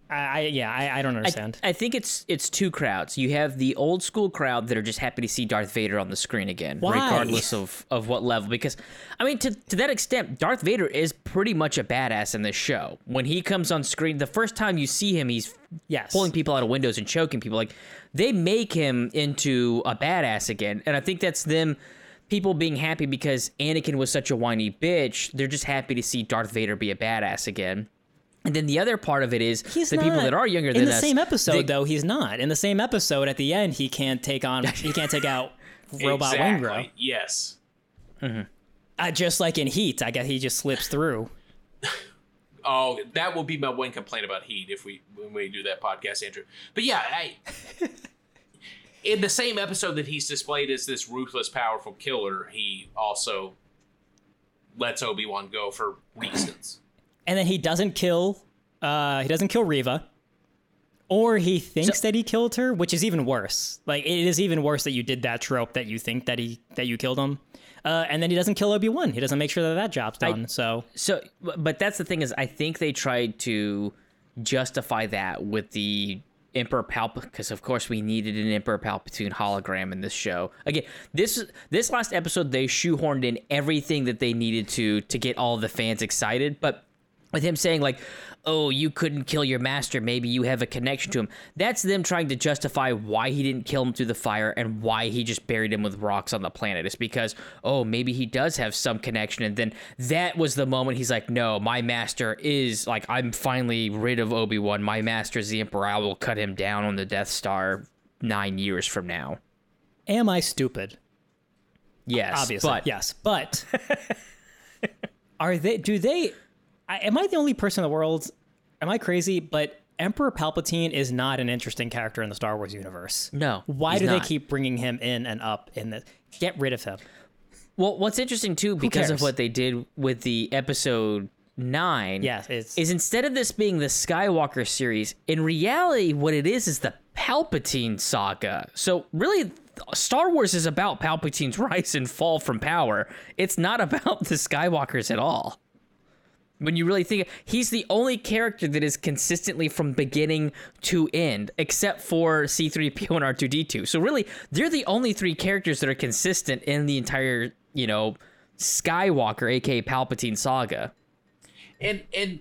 I, I yeah, I, I don't I, understand. I think it's it's two crowds. You have the old school crowd that are just happy to see Darth Vader on the screen again, Why? regardless of, of what level. Because I mean, to to that extent, Darth Vader is pretty much a badass in this show. When he comes on screen, the first time you see him, he's yes. pulling people out of windows and choking people. Like they make him into a badass again, and I think that's them. People being happy because Anakin was such a whiny bitch. They're just happy to see Darth Vader be a badass again. And then the other part of it is He's the people that are younger than us. in the us. same episode they- though he's not in the same episode at the end he can't take on he can't take out robot exactly. Wingrow Yes. uh, just like in Heat I guess he just slips through Oh, that will be my one complaint about Heat if we when we do that podcast, Andrew. But yeah, I in the same episode that he's displayed as this ruthless, powerful killer, he also lets Obi Wan go for reasons. And then he doesn't kill uh he doesn't kill Reva or he thinks that he killed her which is even worse. Like it is even worse that you did that trope that you think that he that you killed him. Uh, and then he doesn't kill Obi-Wan. He doesn't make sure that that job's done so. So, but that's the thing is, I think they tried to justify that with the Emperor Palpatine, because of course we needed an Emperor Palpatine hologram in this show. Again, this this last episode they shoehorned in everything that they needed to to get all the fans excited, but with him saying like oh you couldn't kill your master. Maybe you have a connection to him. That's them trying to justify why he didn't kill him through the fire and why he just buried him with rocks on the planet. It's because oh maybe he does have some connection. And then that was the moment he's like no my master is like i'm finally rid of obi-wan. My master is the emperor i will cut him down on the death star nine years from now. Am I stupid? Yes obviously but yes but are they do they I, am i the only person in the world am i crazy but emperor palpatine is not an interesting character in the star wars universe no why do they keep bringing him in and up in this get rid of him Well, what's interesting too, because of what they did with the episode nine, yes it's is instead of this being the Skywalker series, in reality, what it is is the Palpatine saga. So really, Star Wars is about Palpatine's rise and fall from power. It's not about the Skywalkers at all. When you really think, he's the only character that is consistently from beginning to end, except for C3PO and R2D2. So really, they're the only three characters that are consistent in the entire, you know, Skywalker, aka Palpatine saga. And and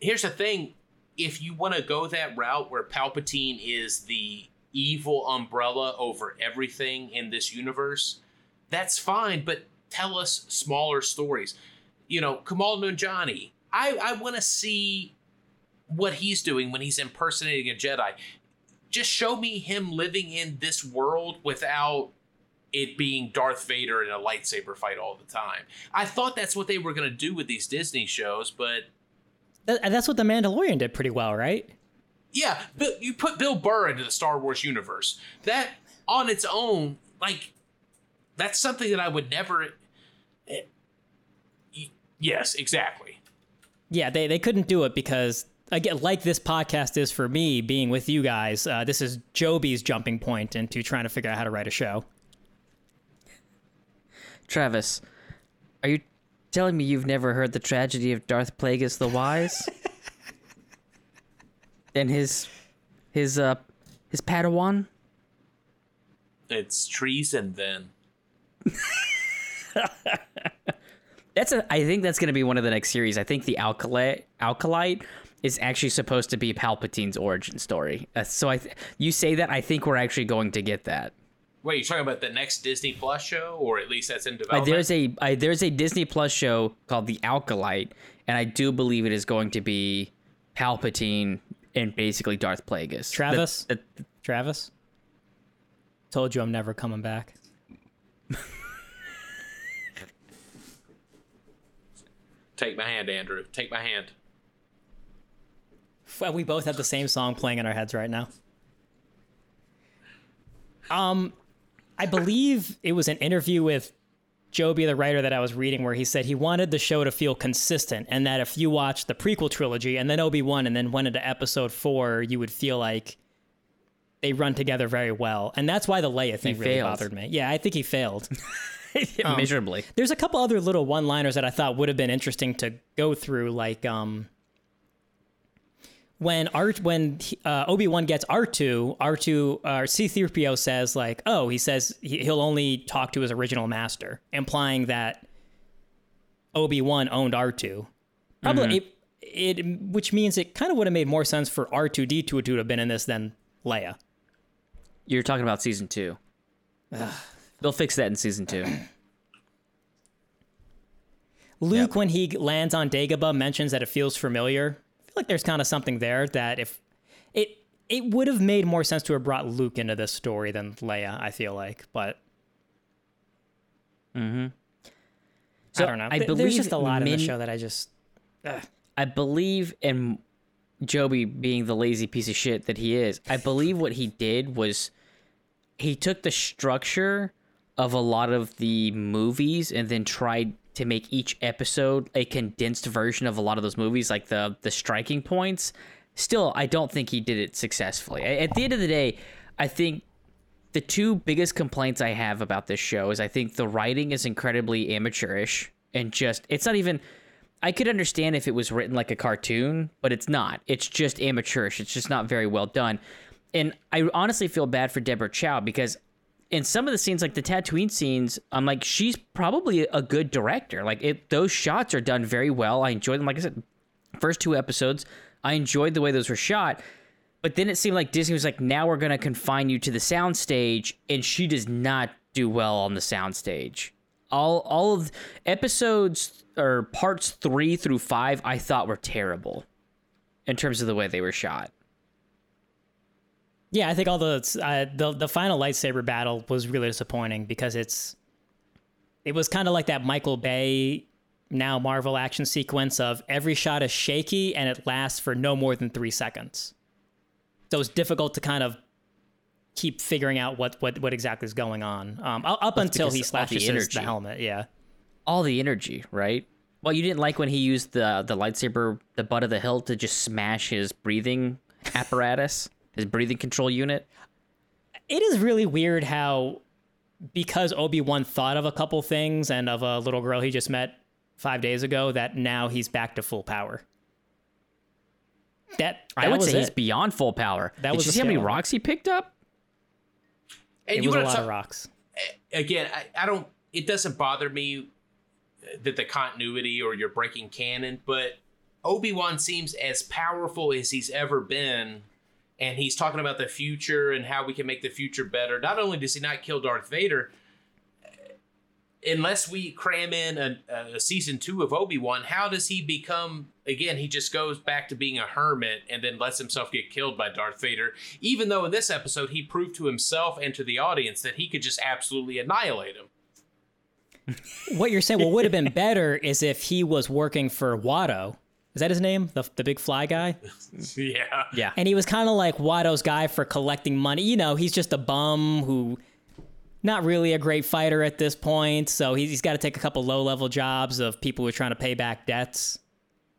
here's the thing: if you want to go that route where Palpatine is the evil umbrella over everything in this universe, that's fine. But tell us smaller stories. You know, Kumail Nanjiani. I I want to see what he's doing when he's impersonating a Jedi. Just show me him living in this world without it being Darth Vader in a lightsaber fight all the time. I thought that's what they were going to do with these Disney shows, but that, that's what the mandalorian did pretty well right yeah, Bill, you put Bill Burr into the Star Wars universe. That on its own, like, that's something that I would never. eh, y- Yes, exactly. Yeah they, they couldn't do it because again like this podcast is for me being with you guys uh, this is joby's jumping point into trying to figure out how to write a show Travis, are you telling me you've never heard the tragedy of Darth Plagueis the Wise? and his his uh his Padawan? It's treason then. That's a I think that's going to be one of the next series. I think the Acolyte Acolyte is actually supposed to be Palpatine's origin story. Uh, so I th- you say that I think we're actually going to get that. Wait, you're talking about the next Disney Plus show, or at least that's in Uh, development? there's a uh, there's a Disney Plus show called The Acolyte, and I do believe it is going to be Palpatine and basically Darth Plagueis. The- Travis? the- travis told you i'm never coming back Take my hand, Andrew. Take my hand. Well, we both have the same song playing in our heads right now. Um, I believe it was an interview with Joby, the writer that I was reading, where he said he wanted the show to feel consistent, and that if you watched the prequel trilogy and then Obi Wan and then went into Episode Four, you would feel like they run together very well, and that's why the Leia thing really failed. bothered me. Yeah, I think he failed. miserably. There's a couple other little one-liners that I thought would have been interesting to go through, like um, when Art when uh, Obi Wan gets R two, R two or C three PO says like, oh, he says he, he'll only talk to his original master, implying that Obi Wan owned R two. Probably it, it, which means it kind of would have made more sense for R two D two to have been in this than Leia. You're talking about season two. They'll fix that in season two. Luke, Yep. when he lands on Dagobah, mentions that it feels familiar. I feel like there's kind of something there that if it it would have made more sense to have brought Luke into this story than Leia. I feel like, but So I don't know. I Th- believe there's just a lot in the show that I just I believe in Joby being the lazy piece of shit that he is. I believe what he did was he took the structure of a lot of the movies and then tried to make each episode a condensed version of a lot of those movies, like the the striking points. Still, I don't think he did it successfully. At the end of the day, I think the two biggest complaints I have about this show is I think the writing is incredibly amateurish and just it's not even I could understand if it was written like a cartoon, but it's not. It's just amateurish. It's just not very well done. And I honestly feel bad for Deborah Chow because in some of the scenes, like the Tatooine scenes, I'm like, she's probably a good director. Like it, those shots are done very well. I enjoyed them. Like I said, first two episodes, I enjoyed the way those were shot. But then it seemed like Disney was like, now we're gonna confine you to the soundstage, and she does not do well on the soundstage. All all of episodes or parts three through five, I thought were terrible in terms of the way they were shot. yeah, I think all the uh, the the final lightsaber battle was really disappointing because it's it was kind of like that Michael Bay now Marvel action sequence of every shot is shaky and it lasts for no more than three seconds. So it's difficult to kind of keep figuring out what what, what exactly is going on um, up up until he the slashes energy. the helmet. Yeah. All the energy, right? Well, you didn't like when he used the the lightsaber, the butt of the hilt, to just smash his breathing apparatus, his breathing control unit. it is really weird how because Obi-Wan thought of a couple things and of a little girl he just met 5 days ago that now he's back to full power. That, that I would say he's beyond full power. That Did was you see how many rocks he picked up? And It you was a lot talk- of rocks. again, I, I don't. It doesn't bother me uh, that the continuity or you're breaking canon, but Obi Wan seems as powerful as he's ever been, and he's talking about the future and how we can make the future better. Not only does he not kill Darth Vader, unless we cram in a, a season two of Obi Wan, how does he become? Again, he just goes back to being a hermit and then lets himself get killed by Darth Vader. Even though in this episode he proved to himself and to the audience that he could just absolutely annihilate him. What you're saying what would have been better is if he was working for Watto. Is that his name? The the big fly guy? Yeah. Yeah. And he was kind of like Watto's guy for collecting money. You know, he's just a bum who not really a great fighter at this point, so he's, he's got to take a couple low-level jobs of people who are trying to pay back debts.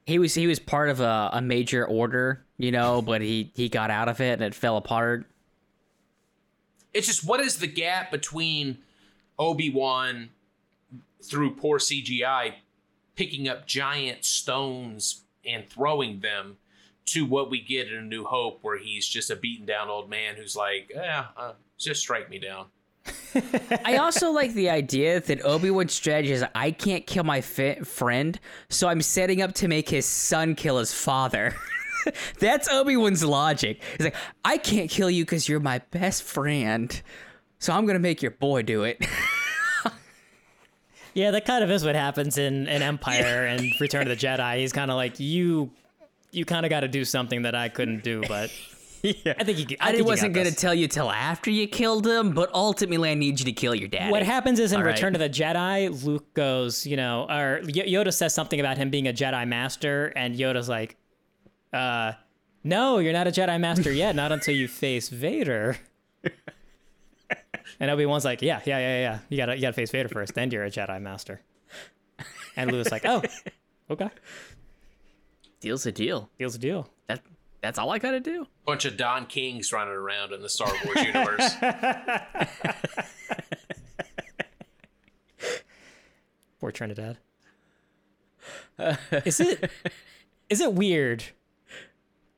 he was he was part of a, a major order, you know, but he he got out of it and it fell apart. It's just what is the gap between Obi Wan through poor CGI picking up giant stones and throwing them to what we get in A New Hope, where he's just a beaten down old man who's like, yeah, uh, just strike me down. I also like the idea that Obi Wan's strategy is I can't kill my fi- friend, so I'm setting up to make his son kill his father. That's Obi Wan's logic. He's like, I can't kill you because you're my best friend, so I'm gonna make your boy do it. Yeah, that kind of is what happens in, in Empire and Return of the Jedi. He's kind of like you. You kind of got to do something that I couldn't do, but yeah. I think you. I, I, think wasn't gonna tell you till after you killed him, but ultimately I need you to kill your dad. What happens is in All right. Return of the Jedi, Luke goes, you know, or Y- Yoda says something about him being a Jedi Master, and Yoda's like, uh, no, you're not a Jedi Master yet, not until you face Vader. and Obi Wan's like, yeah, yeah, yeah, yeah. You gotta, you gotta face Vader first, then you're a Jedi Master. And Luke's like, oh, okay, Deal's a deal. deal's a deal. That that's all I gotta do. Bunch of Don Kings running around in the Star Wars universe. Poor Trinidad. is it is it weird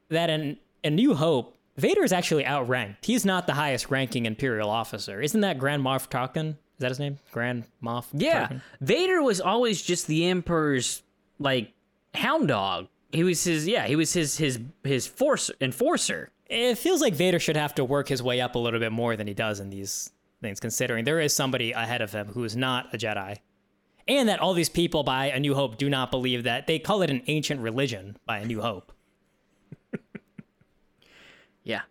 that in A New Hope, Vader is actually outranked. He's not the highest ranking Imperial officer. Isn't that Grand Moff Tarkin? Is that his name? Grand Moff? Yeah, Tarkin? Vader was always just the Emperor's like hound dog. He was his yeah, he was his his his force enforcer. It feels like Vader should have to work his way up a little bit more than he does in these things, considering there is somebody ahead of him who is not a Jedi. And that all these people by A New Hope do not believe that. They call it an ancient religion by A New Hope. Yeah,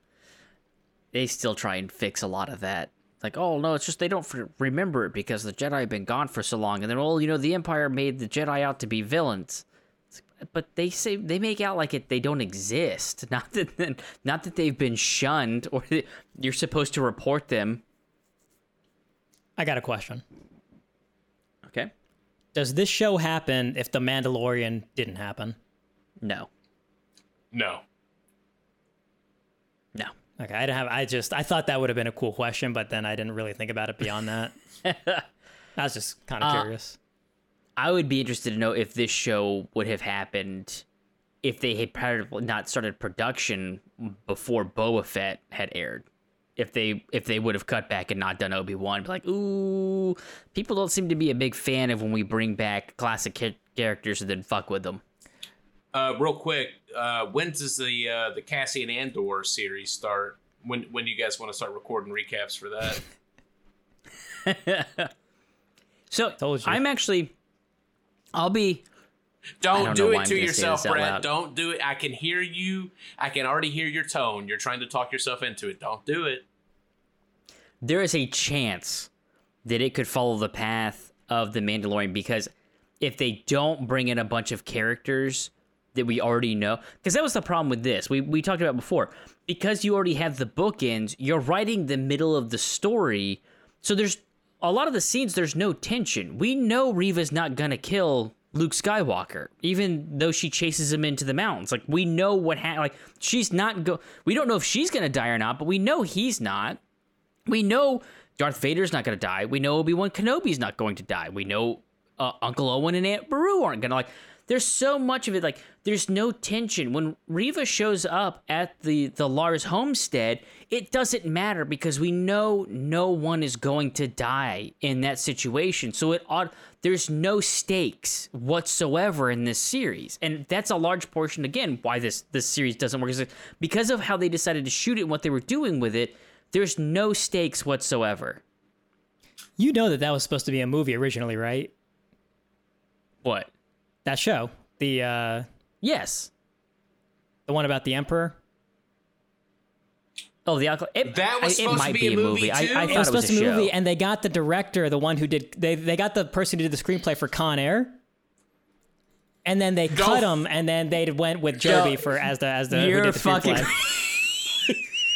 they still try and fix a lot of that. Like, oh no, it's just they don't f- remember it because the Jedi have been gone for so long, and then well, you know, the Empire made the Jedi out to be villains. It's like, But they say they make out like it they don't exist. Not that not that they've been shunned or you're supposed to report them. I got a question. Okay. Does this show happen if The Mandalorian didn't happen? No. No. No. Okay, I didn't have. I just I thought that would have been a cool question, but then I didn't really think about it beyond that. I was just kind of Uh, curious. I would be interested to know if this show would have happened if they had probably not started production before Boba Fett had aired. If they if they would have cut back and not done Obi Wan, like, ooh, people don't seem to be a big fan of when we bring back classic cha- characters and then fuck with them. Uh, real quick, uh, when does the uh, the Cassian Andor series start? When when do you guys want to start recording recaps for that? So I'm actually, I'll be Don't, don't do it to yourself, this Brett. loud. Don't do it. I can hear you. I can already hear your tone. You're trying to talk yourself into it. Don't do it. there is a chance that it could follow the path of the Mandalorian because if they don't bring in a bunch of characters that we already know, because that was the problem with this. We we talked about before. Because you already have the bookends, you're writing the middle of the story, so there's a lot of the scenes. There's no tension. We know Reva's not gonna kill Luke Skywalker, even though she chases him into the mountains. Like we know what ha- like she's not go. We don't know if she's gonna die or not, but we know he's not. We know Darth Vader's not to die. We know Obi Wan Kenobi's not going to die. We know uh, Uncle Owen and Aunt Beru aren't to like. There's so much of it. Like there's no tension when Reva shows up at the the Lars homestead. It doesn't matter because we know no one is going to die in that situation. So it ought there's no stakes whatsoever in this series, and that's a large portion again why this this series doesn't work. Is because of how they decided to shoot it and what they were doing with it. There's no stakes whatsoever. You know that that was supposed to be a movie originally, right? What? That show, the uh, Yes. the one about the Emperor. Oh, the alcohol. It, That was I- supposed it to be be a a movie, movie. I, too? I It thought It was it was supposed a to be a show. movie, and they got the director, the one who did. They they got the person who did the screenplay for Con Air. And then they cut him, and then they went with Joby for as the as the who You're did the fucking.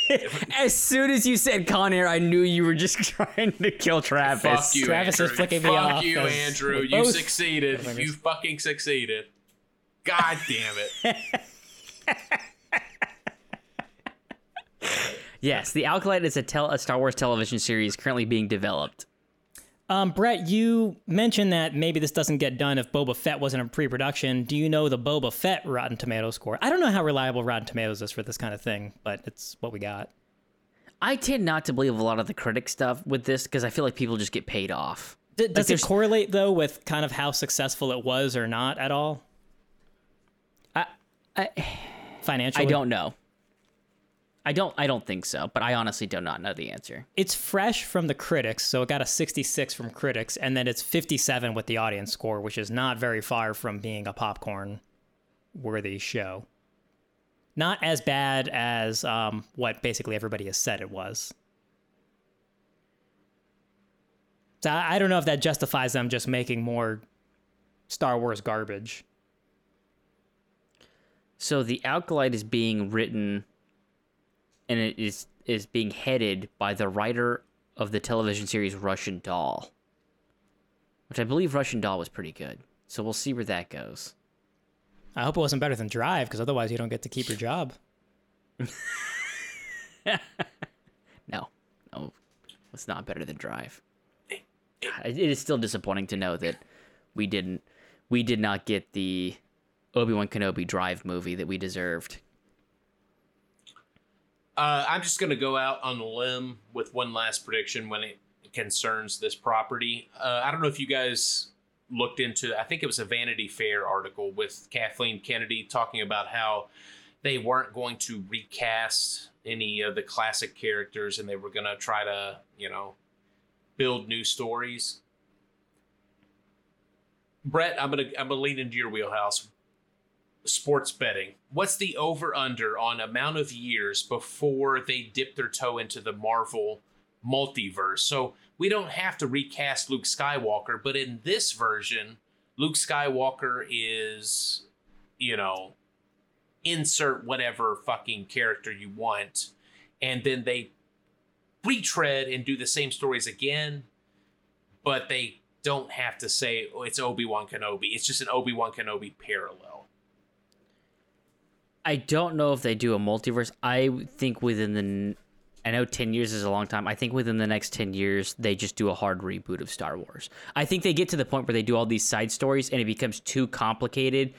as soon as you said Con Air, I knew you were just trying to kill Travis. Fuck you, Travis is flicking me Fuck off Fuck you, Andrew. You succeeded. fingers. You fucking succeeded. God damn it. Yes, the Acolyte is a, tel- a Star Wars television series currently being developed. Um, Brett, you mentioned that maybe this doesn't get done if Boba Fett wasn't in pre-production. Do you know the Boba Fett Rotten Tomato score? I don't know how reliable Rotten Tomatoes is for this kind of thing, but it's what we got. I tend not to believe a lot of the critic stuff with this because I feel like people just get paid off. D- does it correlate though with kind of how successful it was or not at all I, I, financially? I don't know. I don't. I don't think so. But I honestly do not know the answer. It's fresh from the critics, so it got a 66 from critics, and then it's 57 with the audience score, which is not very far from being a popcorn worthy show. Not as bad as um, what basically everybody has said it was. So I I don't know if that justifies them just making more Star Wars garbage. So the Acolyte is being written, and it is is being headed by the writer of the television series Russian Doll, which I believe Russian Doll was pretty good. So we'll see where that goes. I hope it wasn't better than Drive, because otherwise you don't get to keep your job. No, no, it's not better than Drive. It is still disappointing to know that we didn't, we did not get the Obi Wan Kenobi Drive movie that we deserved. Uh, I'm just going to go out on a limb with one last prediction when it concerns this property. Uh, I don't know if you guys looked into. I think it was a Vanity Fair article with Kathleen Kennedy talking about how they weren't going to recast any of the classic characters and they were going to try to, you know, build new stories. Brett, I'm gonna I'm gonna lean into your wheelhouse. Sports betting. What's the over under on amount of years before they dip their toe into the Marvel multiverse? So we don't have to recast Luke Skywalker, but in this version, Luke Skywalker is, you know, insert whatever fucking character you want, and then they retread and do the same stories again, but they don't have to say oh, it's Obi Wan Kenobi. It's just an Obi Wan Kenobi parallel. I don't know if they do a multiverse. I think within the I know 10 years is a long time. I think within the next 10 years, they just do a hard reboot of Star Wars. I think they get to the point where they do all these side stories and it becomes too complicated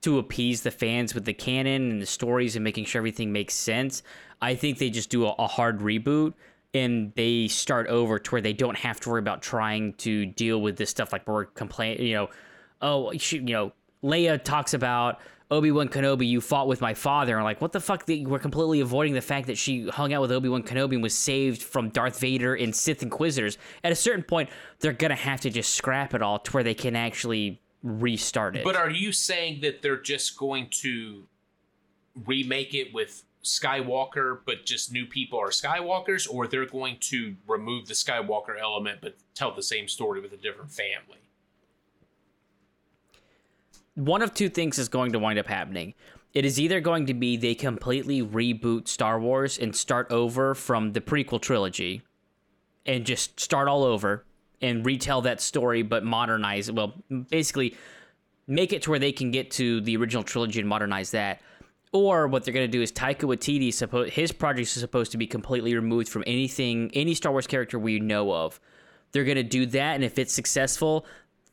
to appease the fans with the canon and the stories and making sure everything makes sense. I think they just do a, a hard reboot and they start over to where they don't have to worry about trying to deal with this stuff like we're complaining, you know, oh, you know, Leia talks about Obi Wan Kenobi, you fought with my father, and like, what the fuck? We're completely avoiding the fact that she hung out with Obi Wan Kenobi and was saved from Darth Vader and Sith Inquisitors. At a certain point, they're gonna have to just scrap it all to where they can actually restart it. But are you saying that they're just going to remake it with Skywalker, but just new people are Skywalkers, or they're going to remove the Skywalker element but tell the same story with a different family? One of two things is going to wind up happening. It is either going to be they completely reboot Star Wars and start over from the prequel trilogy and just start all over and retell that story, but modernize it. Well, basically, make it to where they can get to the original trilogy and modernize that. Or what they're going to do is Taika Waititi, his projects are supposed to be completely removed from anything, any Star Wars character we know of. They're going to do that, and if it's successful,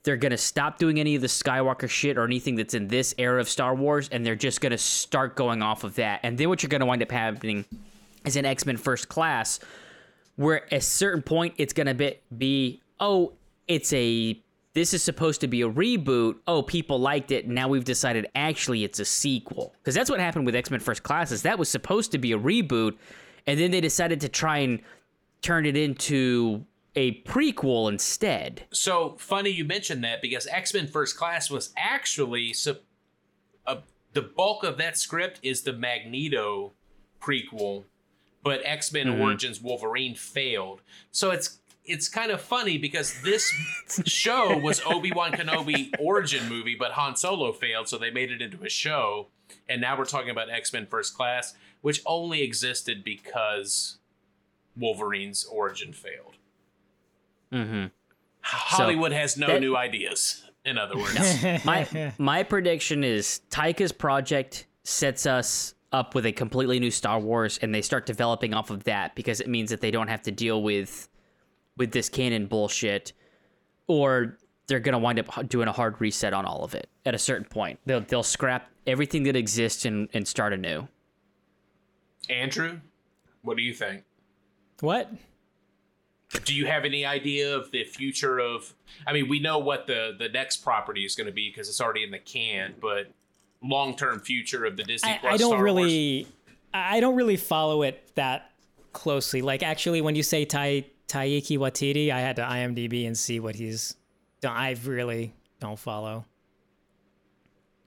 they're going to stop doing any of the Skywalker shit or anything that's in this era of Star Wars, and they're just going to start going off of that. And then what you're going to wind up happening is an X Men First Class, where at a certain point it's going to be, be, oh, it's a this is supposed to be a reboot. Oh, people liked it. Now we've decided actually it's a sequel. Because that's what happened with X Men First Class. Is that was supposed to be a reboot, and then they decided to try and turn it into a prequel instead. So funny you mentioned that because X Men First Class was actually so. Uh, the bulk of that script is the Magneto prequel, but X Men mm-hmm. Origins Wolverine failed. So it's it's kind of funny because this show was Obi Wan Kenobi origin movie, but Han Solo failed, so they made it into a show. And now we're talking about X Men First Class, which only existed because Wolverine's origin failed. Mm-hmm. Hollywood so has no that, new ideas. In other words, my my prediction is Taika's project sets us up with a completely new Star Wars, and they start developing off of that because it means that they don't have to deal with with this canon bullshit, or they're gonna wind up doing a hard reset on all of it at a certain point. They'll they'll scrap everything that exists and and start anew. Andrew, what do you think? What? Do you have any idea of the future of? I mean, we know what the the next property is going to be because it's already in the can, but long term future of the Disney I, Plus. I don't Star really, Wars. I don't really follow it that closely. Like, actually, when you say Tai Taiki Watiti, I had to IMDb and see what he's done. I really don't follow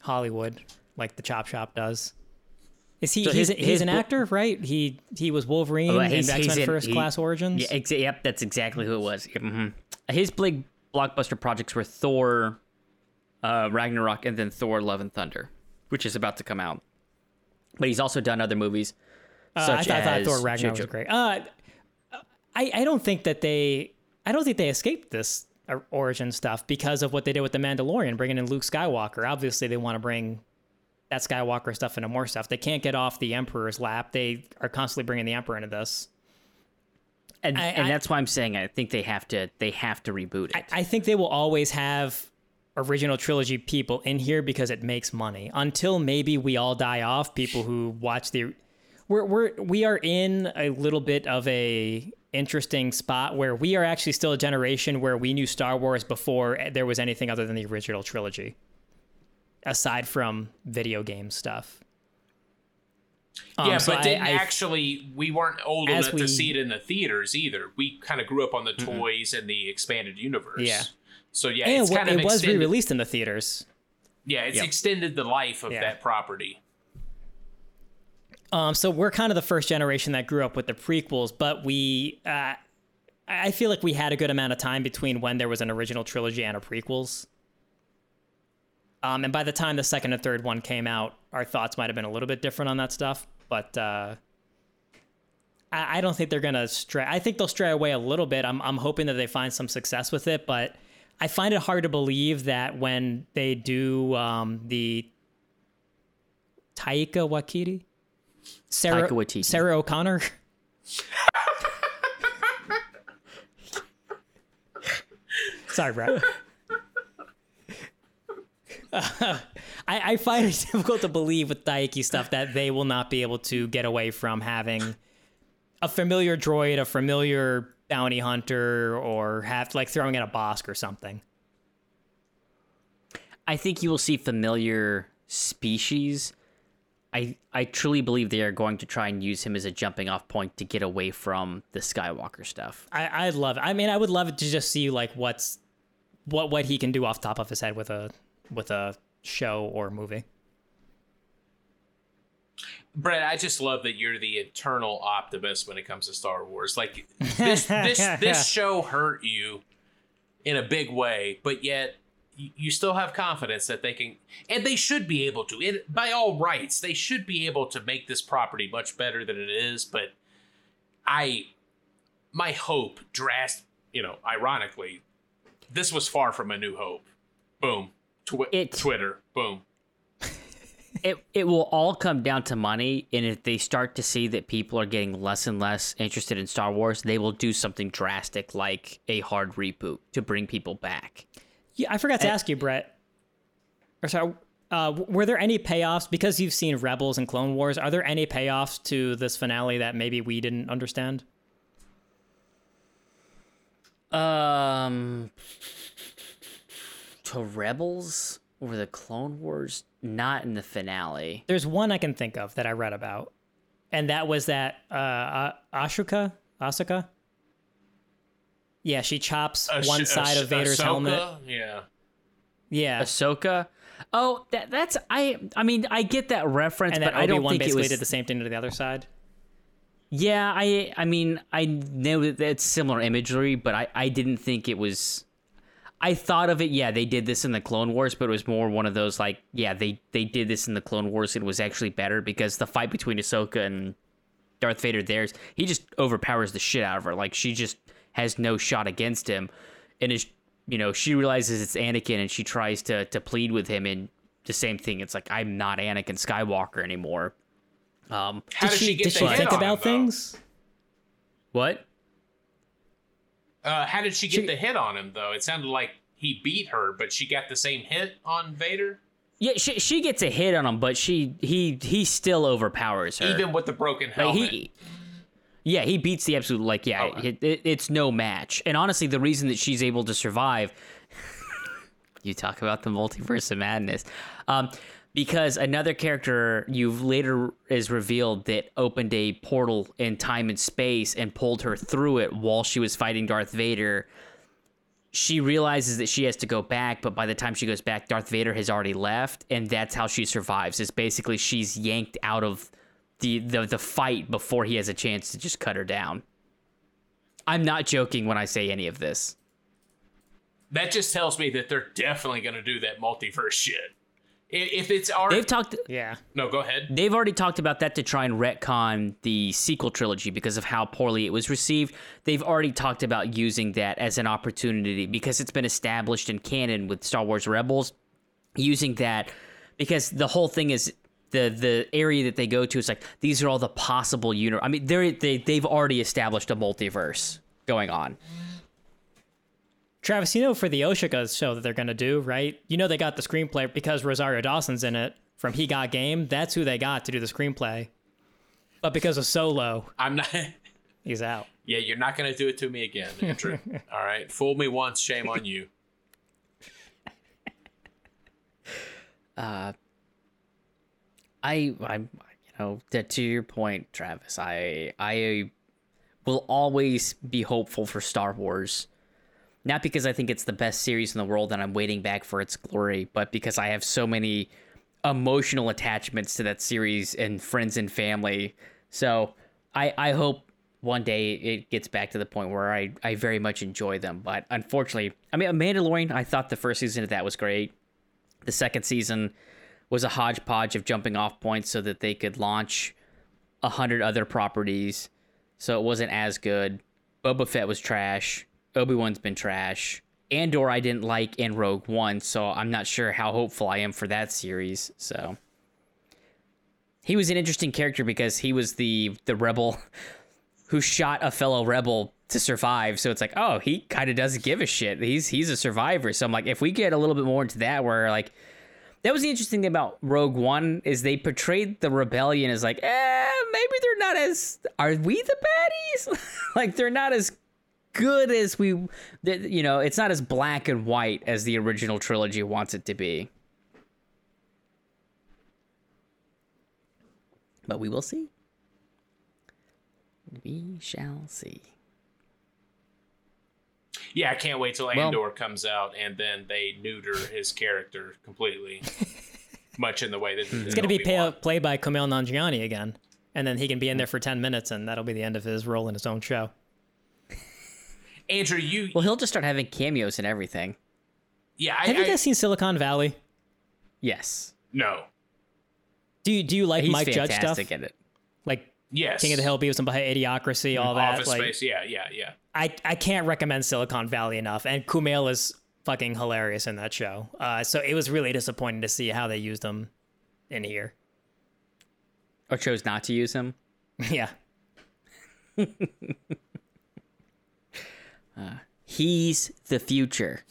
Hollywood like the Chop Shop does. Is he? So he's, his, he's an actor, right? He he was Wolverine oh, in X Men First he, Class Origins. Yeah, ex- yep, that's exactly who it was. Mm-hmm. His big blockbuster projects were Thor, uh, Ragnarok, and then Thor: Love and Thunder, which is about to come out. But he's also done other movies. Uh, I, thought, I, thought, Thor Ragnarok was great. Uh, I, I don't think that they I don't think they escaped this origin stuff because of what they did with the Mandalorian, bringing in Luke Skywalker. Obviously, they want to bring that Skywalker stuff into more stuff. They can't get off the Emperor's lap. They are constantly bringing the Emperor into this, and I, and I, that's why I'm saying I think they have to they have to reboot it. I, I think they will always have original trilogy people in here because it makes money. Until maybe we all die off, people who watch the we're we're we are in a little bit of a interesting spot where we are actually still a generation where we knew Star Wars before there was anything other than the original trilogy, aside from video game stuff. Um, yeah, so but I- didn't I- actually. We weren't old enough we- to see it in the theaters either. We kind of grew up on the toys and the expanded universe. Yeah. So yeah, and it's it, kind of it was extended. re-released in the theaters. Yeah, it's Yep. extended the life of Yeah. that property. Um, so we're kind of the first generation that grew up with the prequels, but we, uh, I feel like we had a good amount of time between when there was an original trilogy and a prequels. Um, and by the time the second and third one came out, our thoughts might have been a little bit different on that stuff. But uh, I, I don't think they're gonna stray. I think they'll stray away a little bit. I'm, I'm hoping that they find some success with it, but I find it hard to believe that when they do um, the Taika Waititi, Sarah, Taika Waititi. Sarah O'Connor. Sorry, Brett. I, I find it difficult to believe with Daiki stuff that they will not be able to get away from having a familiar droid, a familiar bounty hunter, or have like throwing at a Bossk or something. I think you will see familiar species. I I truly believe they are going to try and use him as a jumping off point to get away from the Skywalker stuff. I I'd love. It. I mean, I would love it to just see like what's what what he can do off top of his head with a with a show or movie. Brett, I just love that you're the eternal optimist when it comes to Star Wars. Like this, this, this show hurt you in a big way, but yet you, still have confidence that they can, and they should be able to. It, by all rights, they should be able to make this property much better than it is. But I, my hope, drast, you know, ironically, this was far from a new hope. Boom, Twi- It- Twitter, boom. It it will all come down to money, and if they start to see that people are getting less and less interested in Star Wars, they will do something drastic like a hard reboot to bring people back. Yeah, I forgot to ask you, Brett. Or sorry, uh, were there any payoffs because you've seen Rebels and Clone Wars? Are there any payoffs to this finale that maybe we didn't understand? Um, to Rebels or the Clone Wars, not in the finale. There's one I can think of that I read about, and that was that uh, Ashoka, Asuka. Yeah, she chops one Ahs- side of Vader's Ahsoka? helmet. Yeah. Yeah, Ahsoka. Oh, that that's I. I mean, I get that reference, and but I don't Wan think it basically was. did the same thing to the other side. Yeah, I. I mean, I know that it's similar imagery, but I. I didn't think it was. I thought of it. Yeah, they did this in the Clone Wars, but it was more one of those like, yeah, they they did this in the Clone Wars. and It was actually better because the fight between Ahsoka and Darth Vader, there's he just overpowers the shit out of her. Like she just has no shot against him, and is you know she realizes it's Anakin and she tries to to plead with him and the same thing. It's like I'm not Anakin Skywalker anymore. Um, How did did she, she get did the she hit think on about him, though? things? what? Uh, how did she get She- the hit on him though? It sounded like he beat her, but she got the same hit on Vader, Yeah, she she gets a hit on him, but she he he still overpowers her. even with the broken Like, he, yeah, he beats the absolute like yeah, Okay. it, it, it's no match. And honestly, the reason that she's able to survive, you talk about the multiverse of madness, um, because another character you've later is revealed that opened a portal in time and space and pulled her through it while she was fighting Darth Vader. She realizes that she has to go back, but by the time she goes back, Darth Vader has already left, and that's how she survives. Is basically she's yanked out of the, the the fight before he has a chance to just cut her down. I'm not joking when I say any of this. that just tells me that they're definitely going to do that multiverse shit. I- If it's already They've talked Yeah. no, go ahead. they've already talked about that to try and retcon the sequel trilogy because of how poorly it was received. They've already talked about using that as an opportunity because it's been established in canon with Star Wars Rebels using that because the whole thing is the the area that they go to is like these are all the possible uni I mean they're they they've already established a multiverse going on. Travis, you know, for the Ahsoka show that they're going to do, right? You know, they got the screenplay because Rosario Dawson's in it from He Got Game. That's who they got to do the screenplay. but because of Solo, I'm not. he's out. Yeah, you're not gonna do it to me again, Andrew. All right, fool me once, shame on you. Uh, I I'm you know to, to your point, Travis. I I will always be hopeful for Star Wars. Not because I think it's the best series in the world and I'm waiting back for its glory, but because I have so many emotional attachments to that series and friends and family. So I I hope one day it gets back to the point where I, I very much enjoy them. But unfortunately, I mean, Mandalorian, I thought the first season of that was great. The second season was a hodgepodge of jumping off points so that they could launch a hundred other properties. So it wasn't as good. Boba Fett was trash. Obi Wan's been trash. Andor I didn't like in Rogue One, so I'm not sure how hopeful I am for that series. So he was an interesting character because he was the the rebel who shot a fellow rebel to survive. So it's like, oh, he kind of doesn't give a shit. He's he's a survivor. So I'm like, if we get a little bit more into that, where like that was the interesting thing about Rogue One is they portrayed the rebellion as like, eh, maybe they're not as are we the baddies? like they're not as good as we, you know, it's not as black and white as the original trilogy wants it to be. But we will see. We shall see. Yeah, I can't wait till Well- Andor comes out and then they neuter his character completely. Much in the way that hmm. It's going to be pay- played by Kumail Nanjiani again, and then he can be in there for ten minutes, and that'll be the end of his role in his own show. Andrew, you Well, he'll just start having cameos and everything. yeah, I, Have you I- guys seen Silicon Valley? Yes. no. Do you do you like He's Mike Judge stuff? fantastic at it. Like Yes. King of the Hill, Beavis and Butthead, Idiocracy, all that. Office like, Space. Yeah, yeah, yeah. I, I can't recommend Silicon Valley enough, and Kumail is fucking hilarious in that show. Uh, so it was really disappointing to see how they used him in here. Or chose not to use him. yeah, He's the future.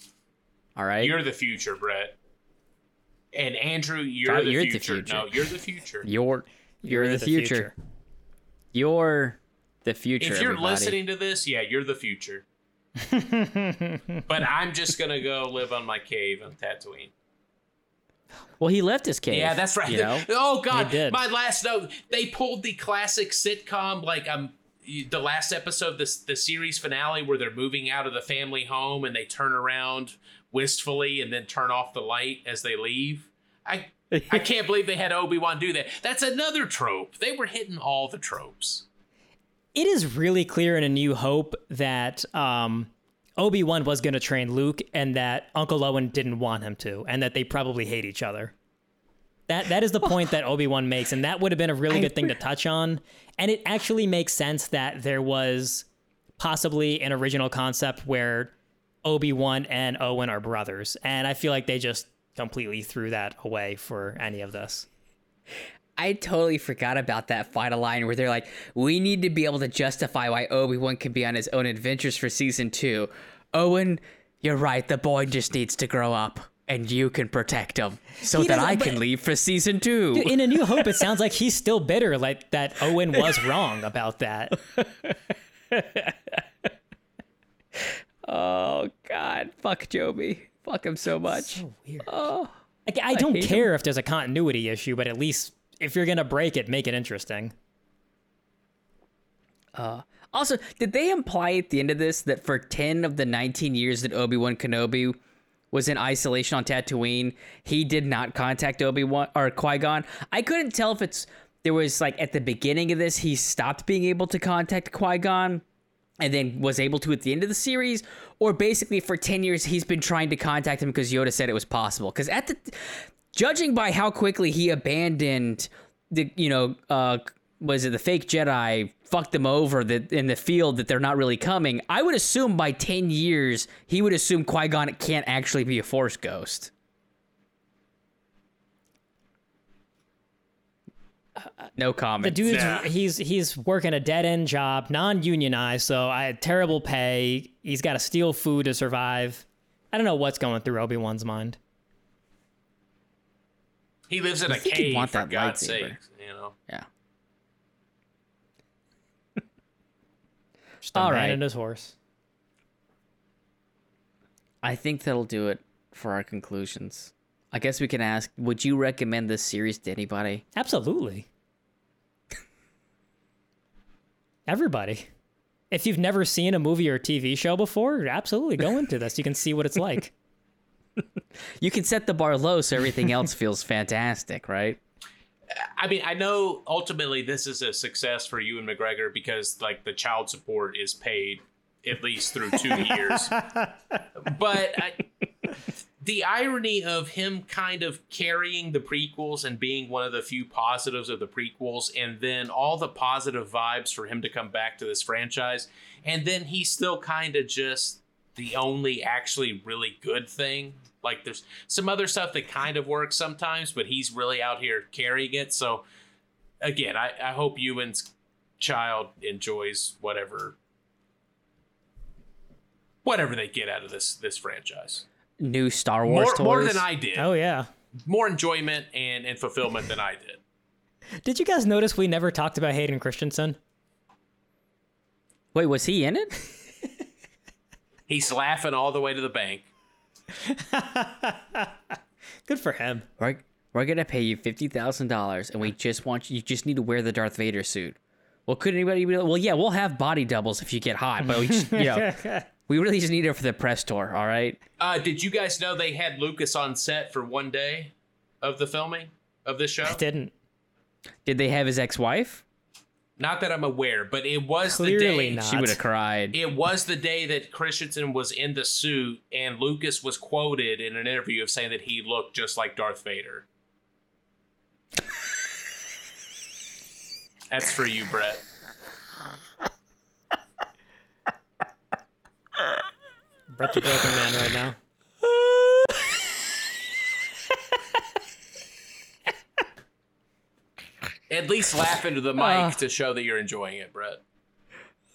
All right. You're the future, Brett. And Andrew, you're, Thought the, you're the future. future. No, you're the future. You're you're, the, future. You're the future. if you're everybody. listening to this, yeah, you're the future. but I'm just gonna go live on my cave on Tatooine. well, he left his cave. Yeah, that's right. You know? Oh God, They did. my last note. They pulled the classic sitcom, like um, the last episode, this the series finale, where they're moving out of the family home and they turn around wistfully and then turn off the light as they leave. I I can't believe they had Obi Wan do that. That's another trope. They were hitting all the tropes. it is really clear in A New Hope that um, Obi Wan was going to train Luke, and that Uncle Owen didn't want him to, and that they probably hate each other. That that is the point that Obi Wan makes, and that would have been a really good thing to touch on. And it actually makes sense that there was possibly an original concept where Obi Wan and Owen are brothers, and I feel like they just completely threw that away for any of this. I totally forgot about that final line where they're like, "We need to be able to justify why Obi Wan can be on his own adventures for season two. Owen, you're right. The boy just needs to grow up, and you can protect him so He that I can leave for season two. in A New Hope, it sounds like he's still bitter, like that Owen was wrong about that. oh God, fuck Joby. Fuck him so much. So weird. Like, I don't hate care if there's a continuity issue, but at least if you're gonna break it, make it interesting. Uh, Also, did they imply at the end of this that for 10 of the 19 years that Obi-Wan Kenobi was in isolation on Tatooine, he did not contact Obi-Wan or Qui-Gon? I couldn't tell if it's there was like at the beginning of this he stopped being able to contact Qui-Gon and then was able to at the end of the series or basically for 10 years he's been trying to contact him because Yoda said it was possible. Cuz at the judging by how quickly he abandoned the you know uh was it the fake jedi fucked them over that in the field that they're not really coming i would assume by 10 years he would assume qui-gon can't actually be a force ghost no comment The dude's Yeah. he's he's working a dead end job, non unionized, so I had terrible pay. He's got to steal food to survive. I don't know what's going through Obi Wan's mind. He lives in a think he'd cave want for that God's lightsaber. sake. You know. yeah Just a All man right. and his horse. I think that'll do it for our conclusions. I guess we can ask: Would you recommend this series to anybody? Absolutely. Everybody. If you've never seen a movie or TV show before, absolutely go into this. You can see what it's like. You can set the bar low so everything else feels fantastic, right? I mean, I know ultimately this is a success for you and McGregor because like the child support is paid at least through two years. But I, the irony of him kind of carrying the prequels and being one of the few positives of the prequels, and then all the positive vibes for him to come back to this franchise, and then he's still kind of just the only actually really good thing. Like there's some other stuff that kind of works sometimes, but he's really out here carrying it. So again, I, I hope Ewan's child enjoys whatever whatever they get out of this this franchise. New Star Wars More, toys. more than I did. Oh, yeah. More enjoyment and, and fulfillment than I did. Did you guys notice we never talked about Hayden Christensen? Wait, was he in it? He's laughing all the way to the bank. Good for him. We're, we're gonna pay you fifty thousand dollars, and we just want you. You just need to wear the Darth Vader suit. Well, could anybody be? like, Well, yeah, we'll have body doubles if you get hot, but we just, you know, we really just need it for the press tour. All right. Uh, did you guys know they had Lucas on set for one day of the filming of this show? Didn't. Did they have his ex-wife? Not that I'm aware, but it was Clearly the day. not. She would have cried. It was the day that Christensen was in the suit, and Lucas was quoted in an interview of saying that he looked just like Darth Vader. That's for you, Brett. Brett's a broken man right now. At least laugh into the mic to show that you're enjoying it, Brett.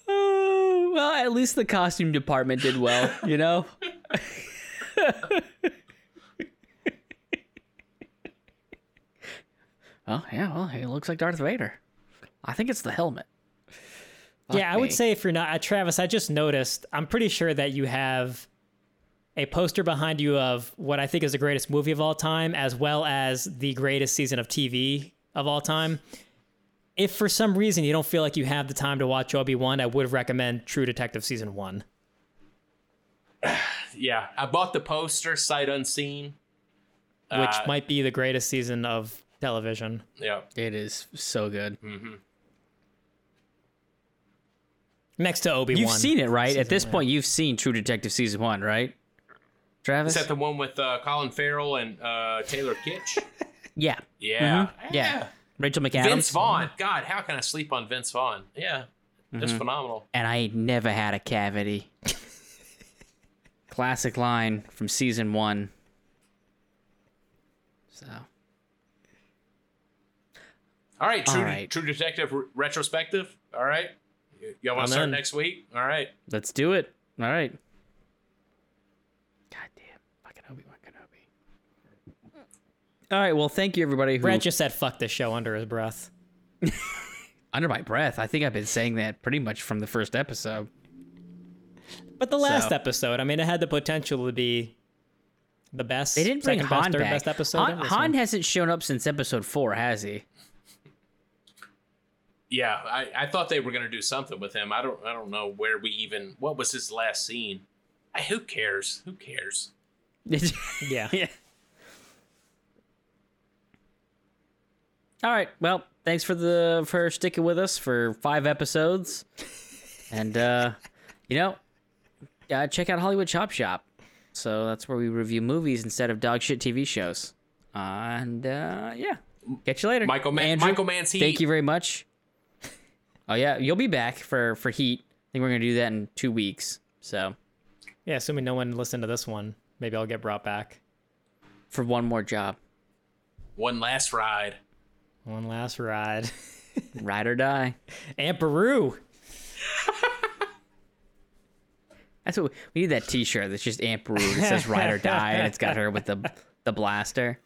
Oh, well, at least the costume department did well, you know. oh yeah, well, he looks like Darth Vader. I think it's the helmet. Fuck yeah, I would say if you're not, uh, Travis, I just noticed, I'm pretty sure that you have a poster behind you of what I think is the greatest movie of all time, as well as the greatest season of TV of all time. If for some reason you don't feel like you have the time to watch Obi Wan, I would recommend True Detective season one. Yeah, I bought the poster, sight unseen. which Uh, might be the greatest season of television. Yeah. it is so good. Next to Obi Wan. You've seen it, right? At this one. point, you've seen True Detective season one, right? Travis. Is that the one with uh, Colin Farrell and uh, Taylor Kitsch? yeah, mm-hmm. Yeah. yeah. Rachel McAdams. Vince Vaughn. God, how can I sleep on Vince Vaughn? Yeah. Just mm-hmm. phenomenal. and I ain't never had a cavity. Classic line from season one. So All right, True, All right. True Detective re- retrospective. All right. Y'all want to start next week? All right. let's do it. All right. God damn, fucking Obi Wan Kenobi. All right. Well, thank you everybody who Brett just said "fuck this show" under his breath. under my breath. I think I've been saying that pretty much from the first episode. But the last So- episode, I mean, it had the potential to be the best. They didn't bring second Han best, third back. best episode. Han, Han hasn't shown up since episode four, has he? Yeah, I, I thought they were gonna do something with him. I don't I don't know where we even what was his last scene. I, who cares? Who cares? yeah. yeah. All right. Well, thanks for the for sticking with us for five episodes, and uh, you know, uh, check out Hollywood Chop Shop. So that's where we review movies instead of dog shit TV shows. Uh, and uh, yeah, catch you later, Michael Mann- Andrew, Michael Mann's Thank you very much. Oh yeah, you'll be back for for Heat. I think we're gonna do that in two weeks. So Yeah, assuming no one listened to this one, maybe I'll get brought back. for one more job, One last ride. One last ride. ride or die. Beru. That's what we need. That T-shirt that's just Aunt Beru. It says "Ride or Die" and it's got her with the the blaster.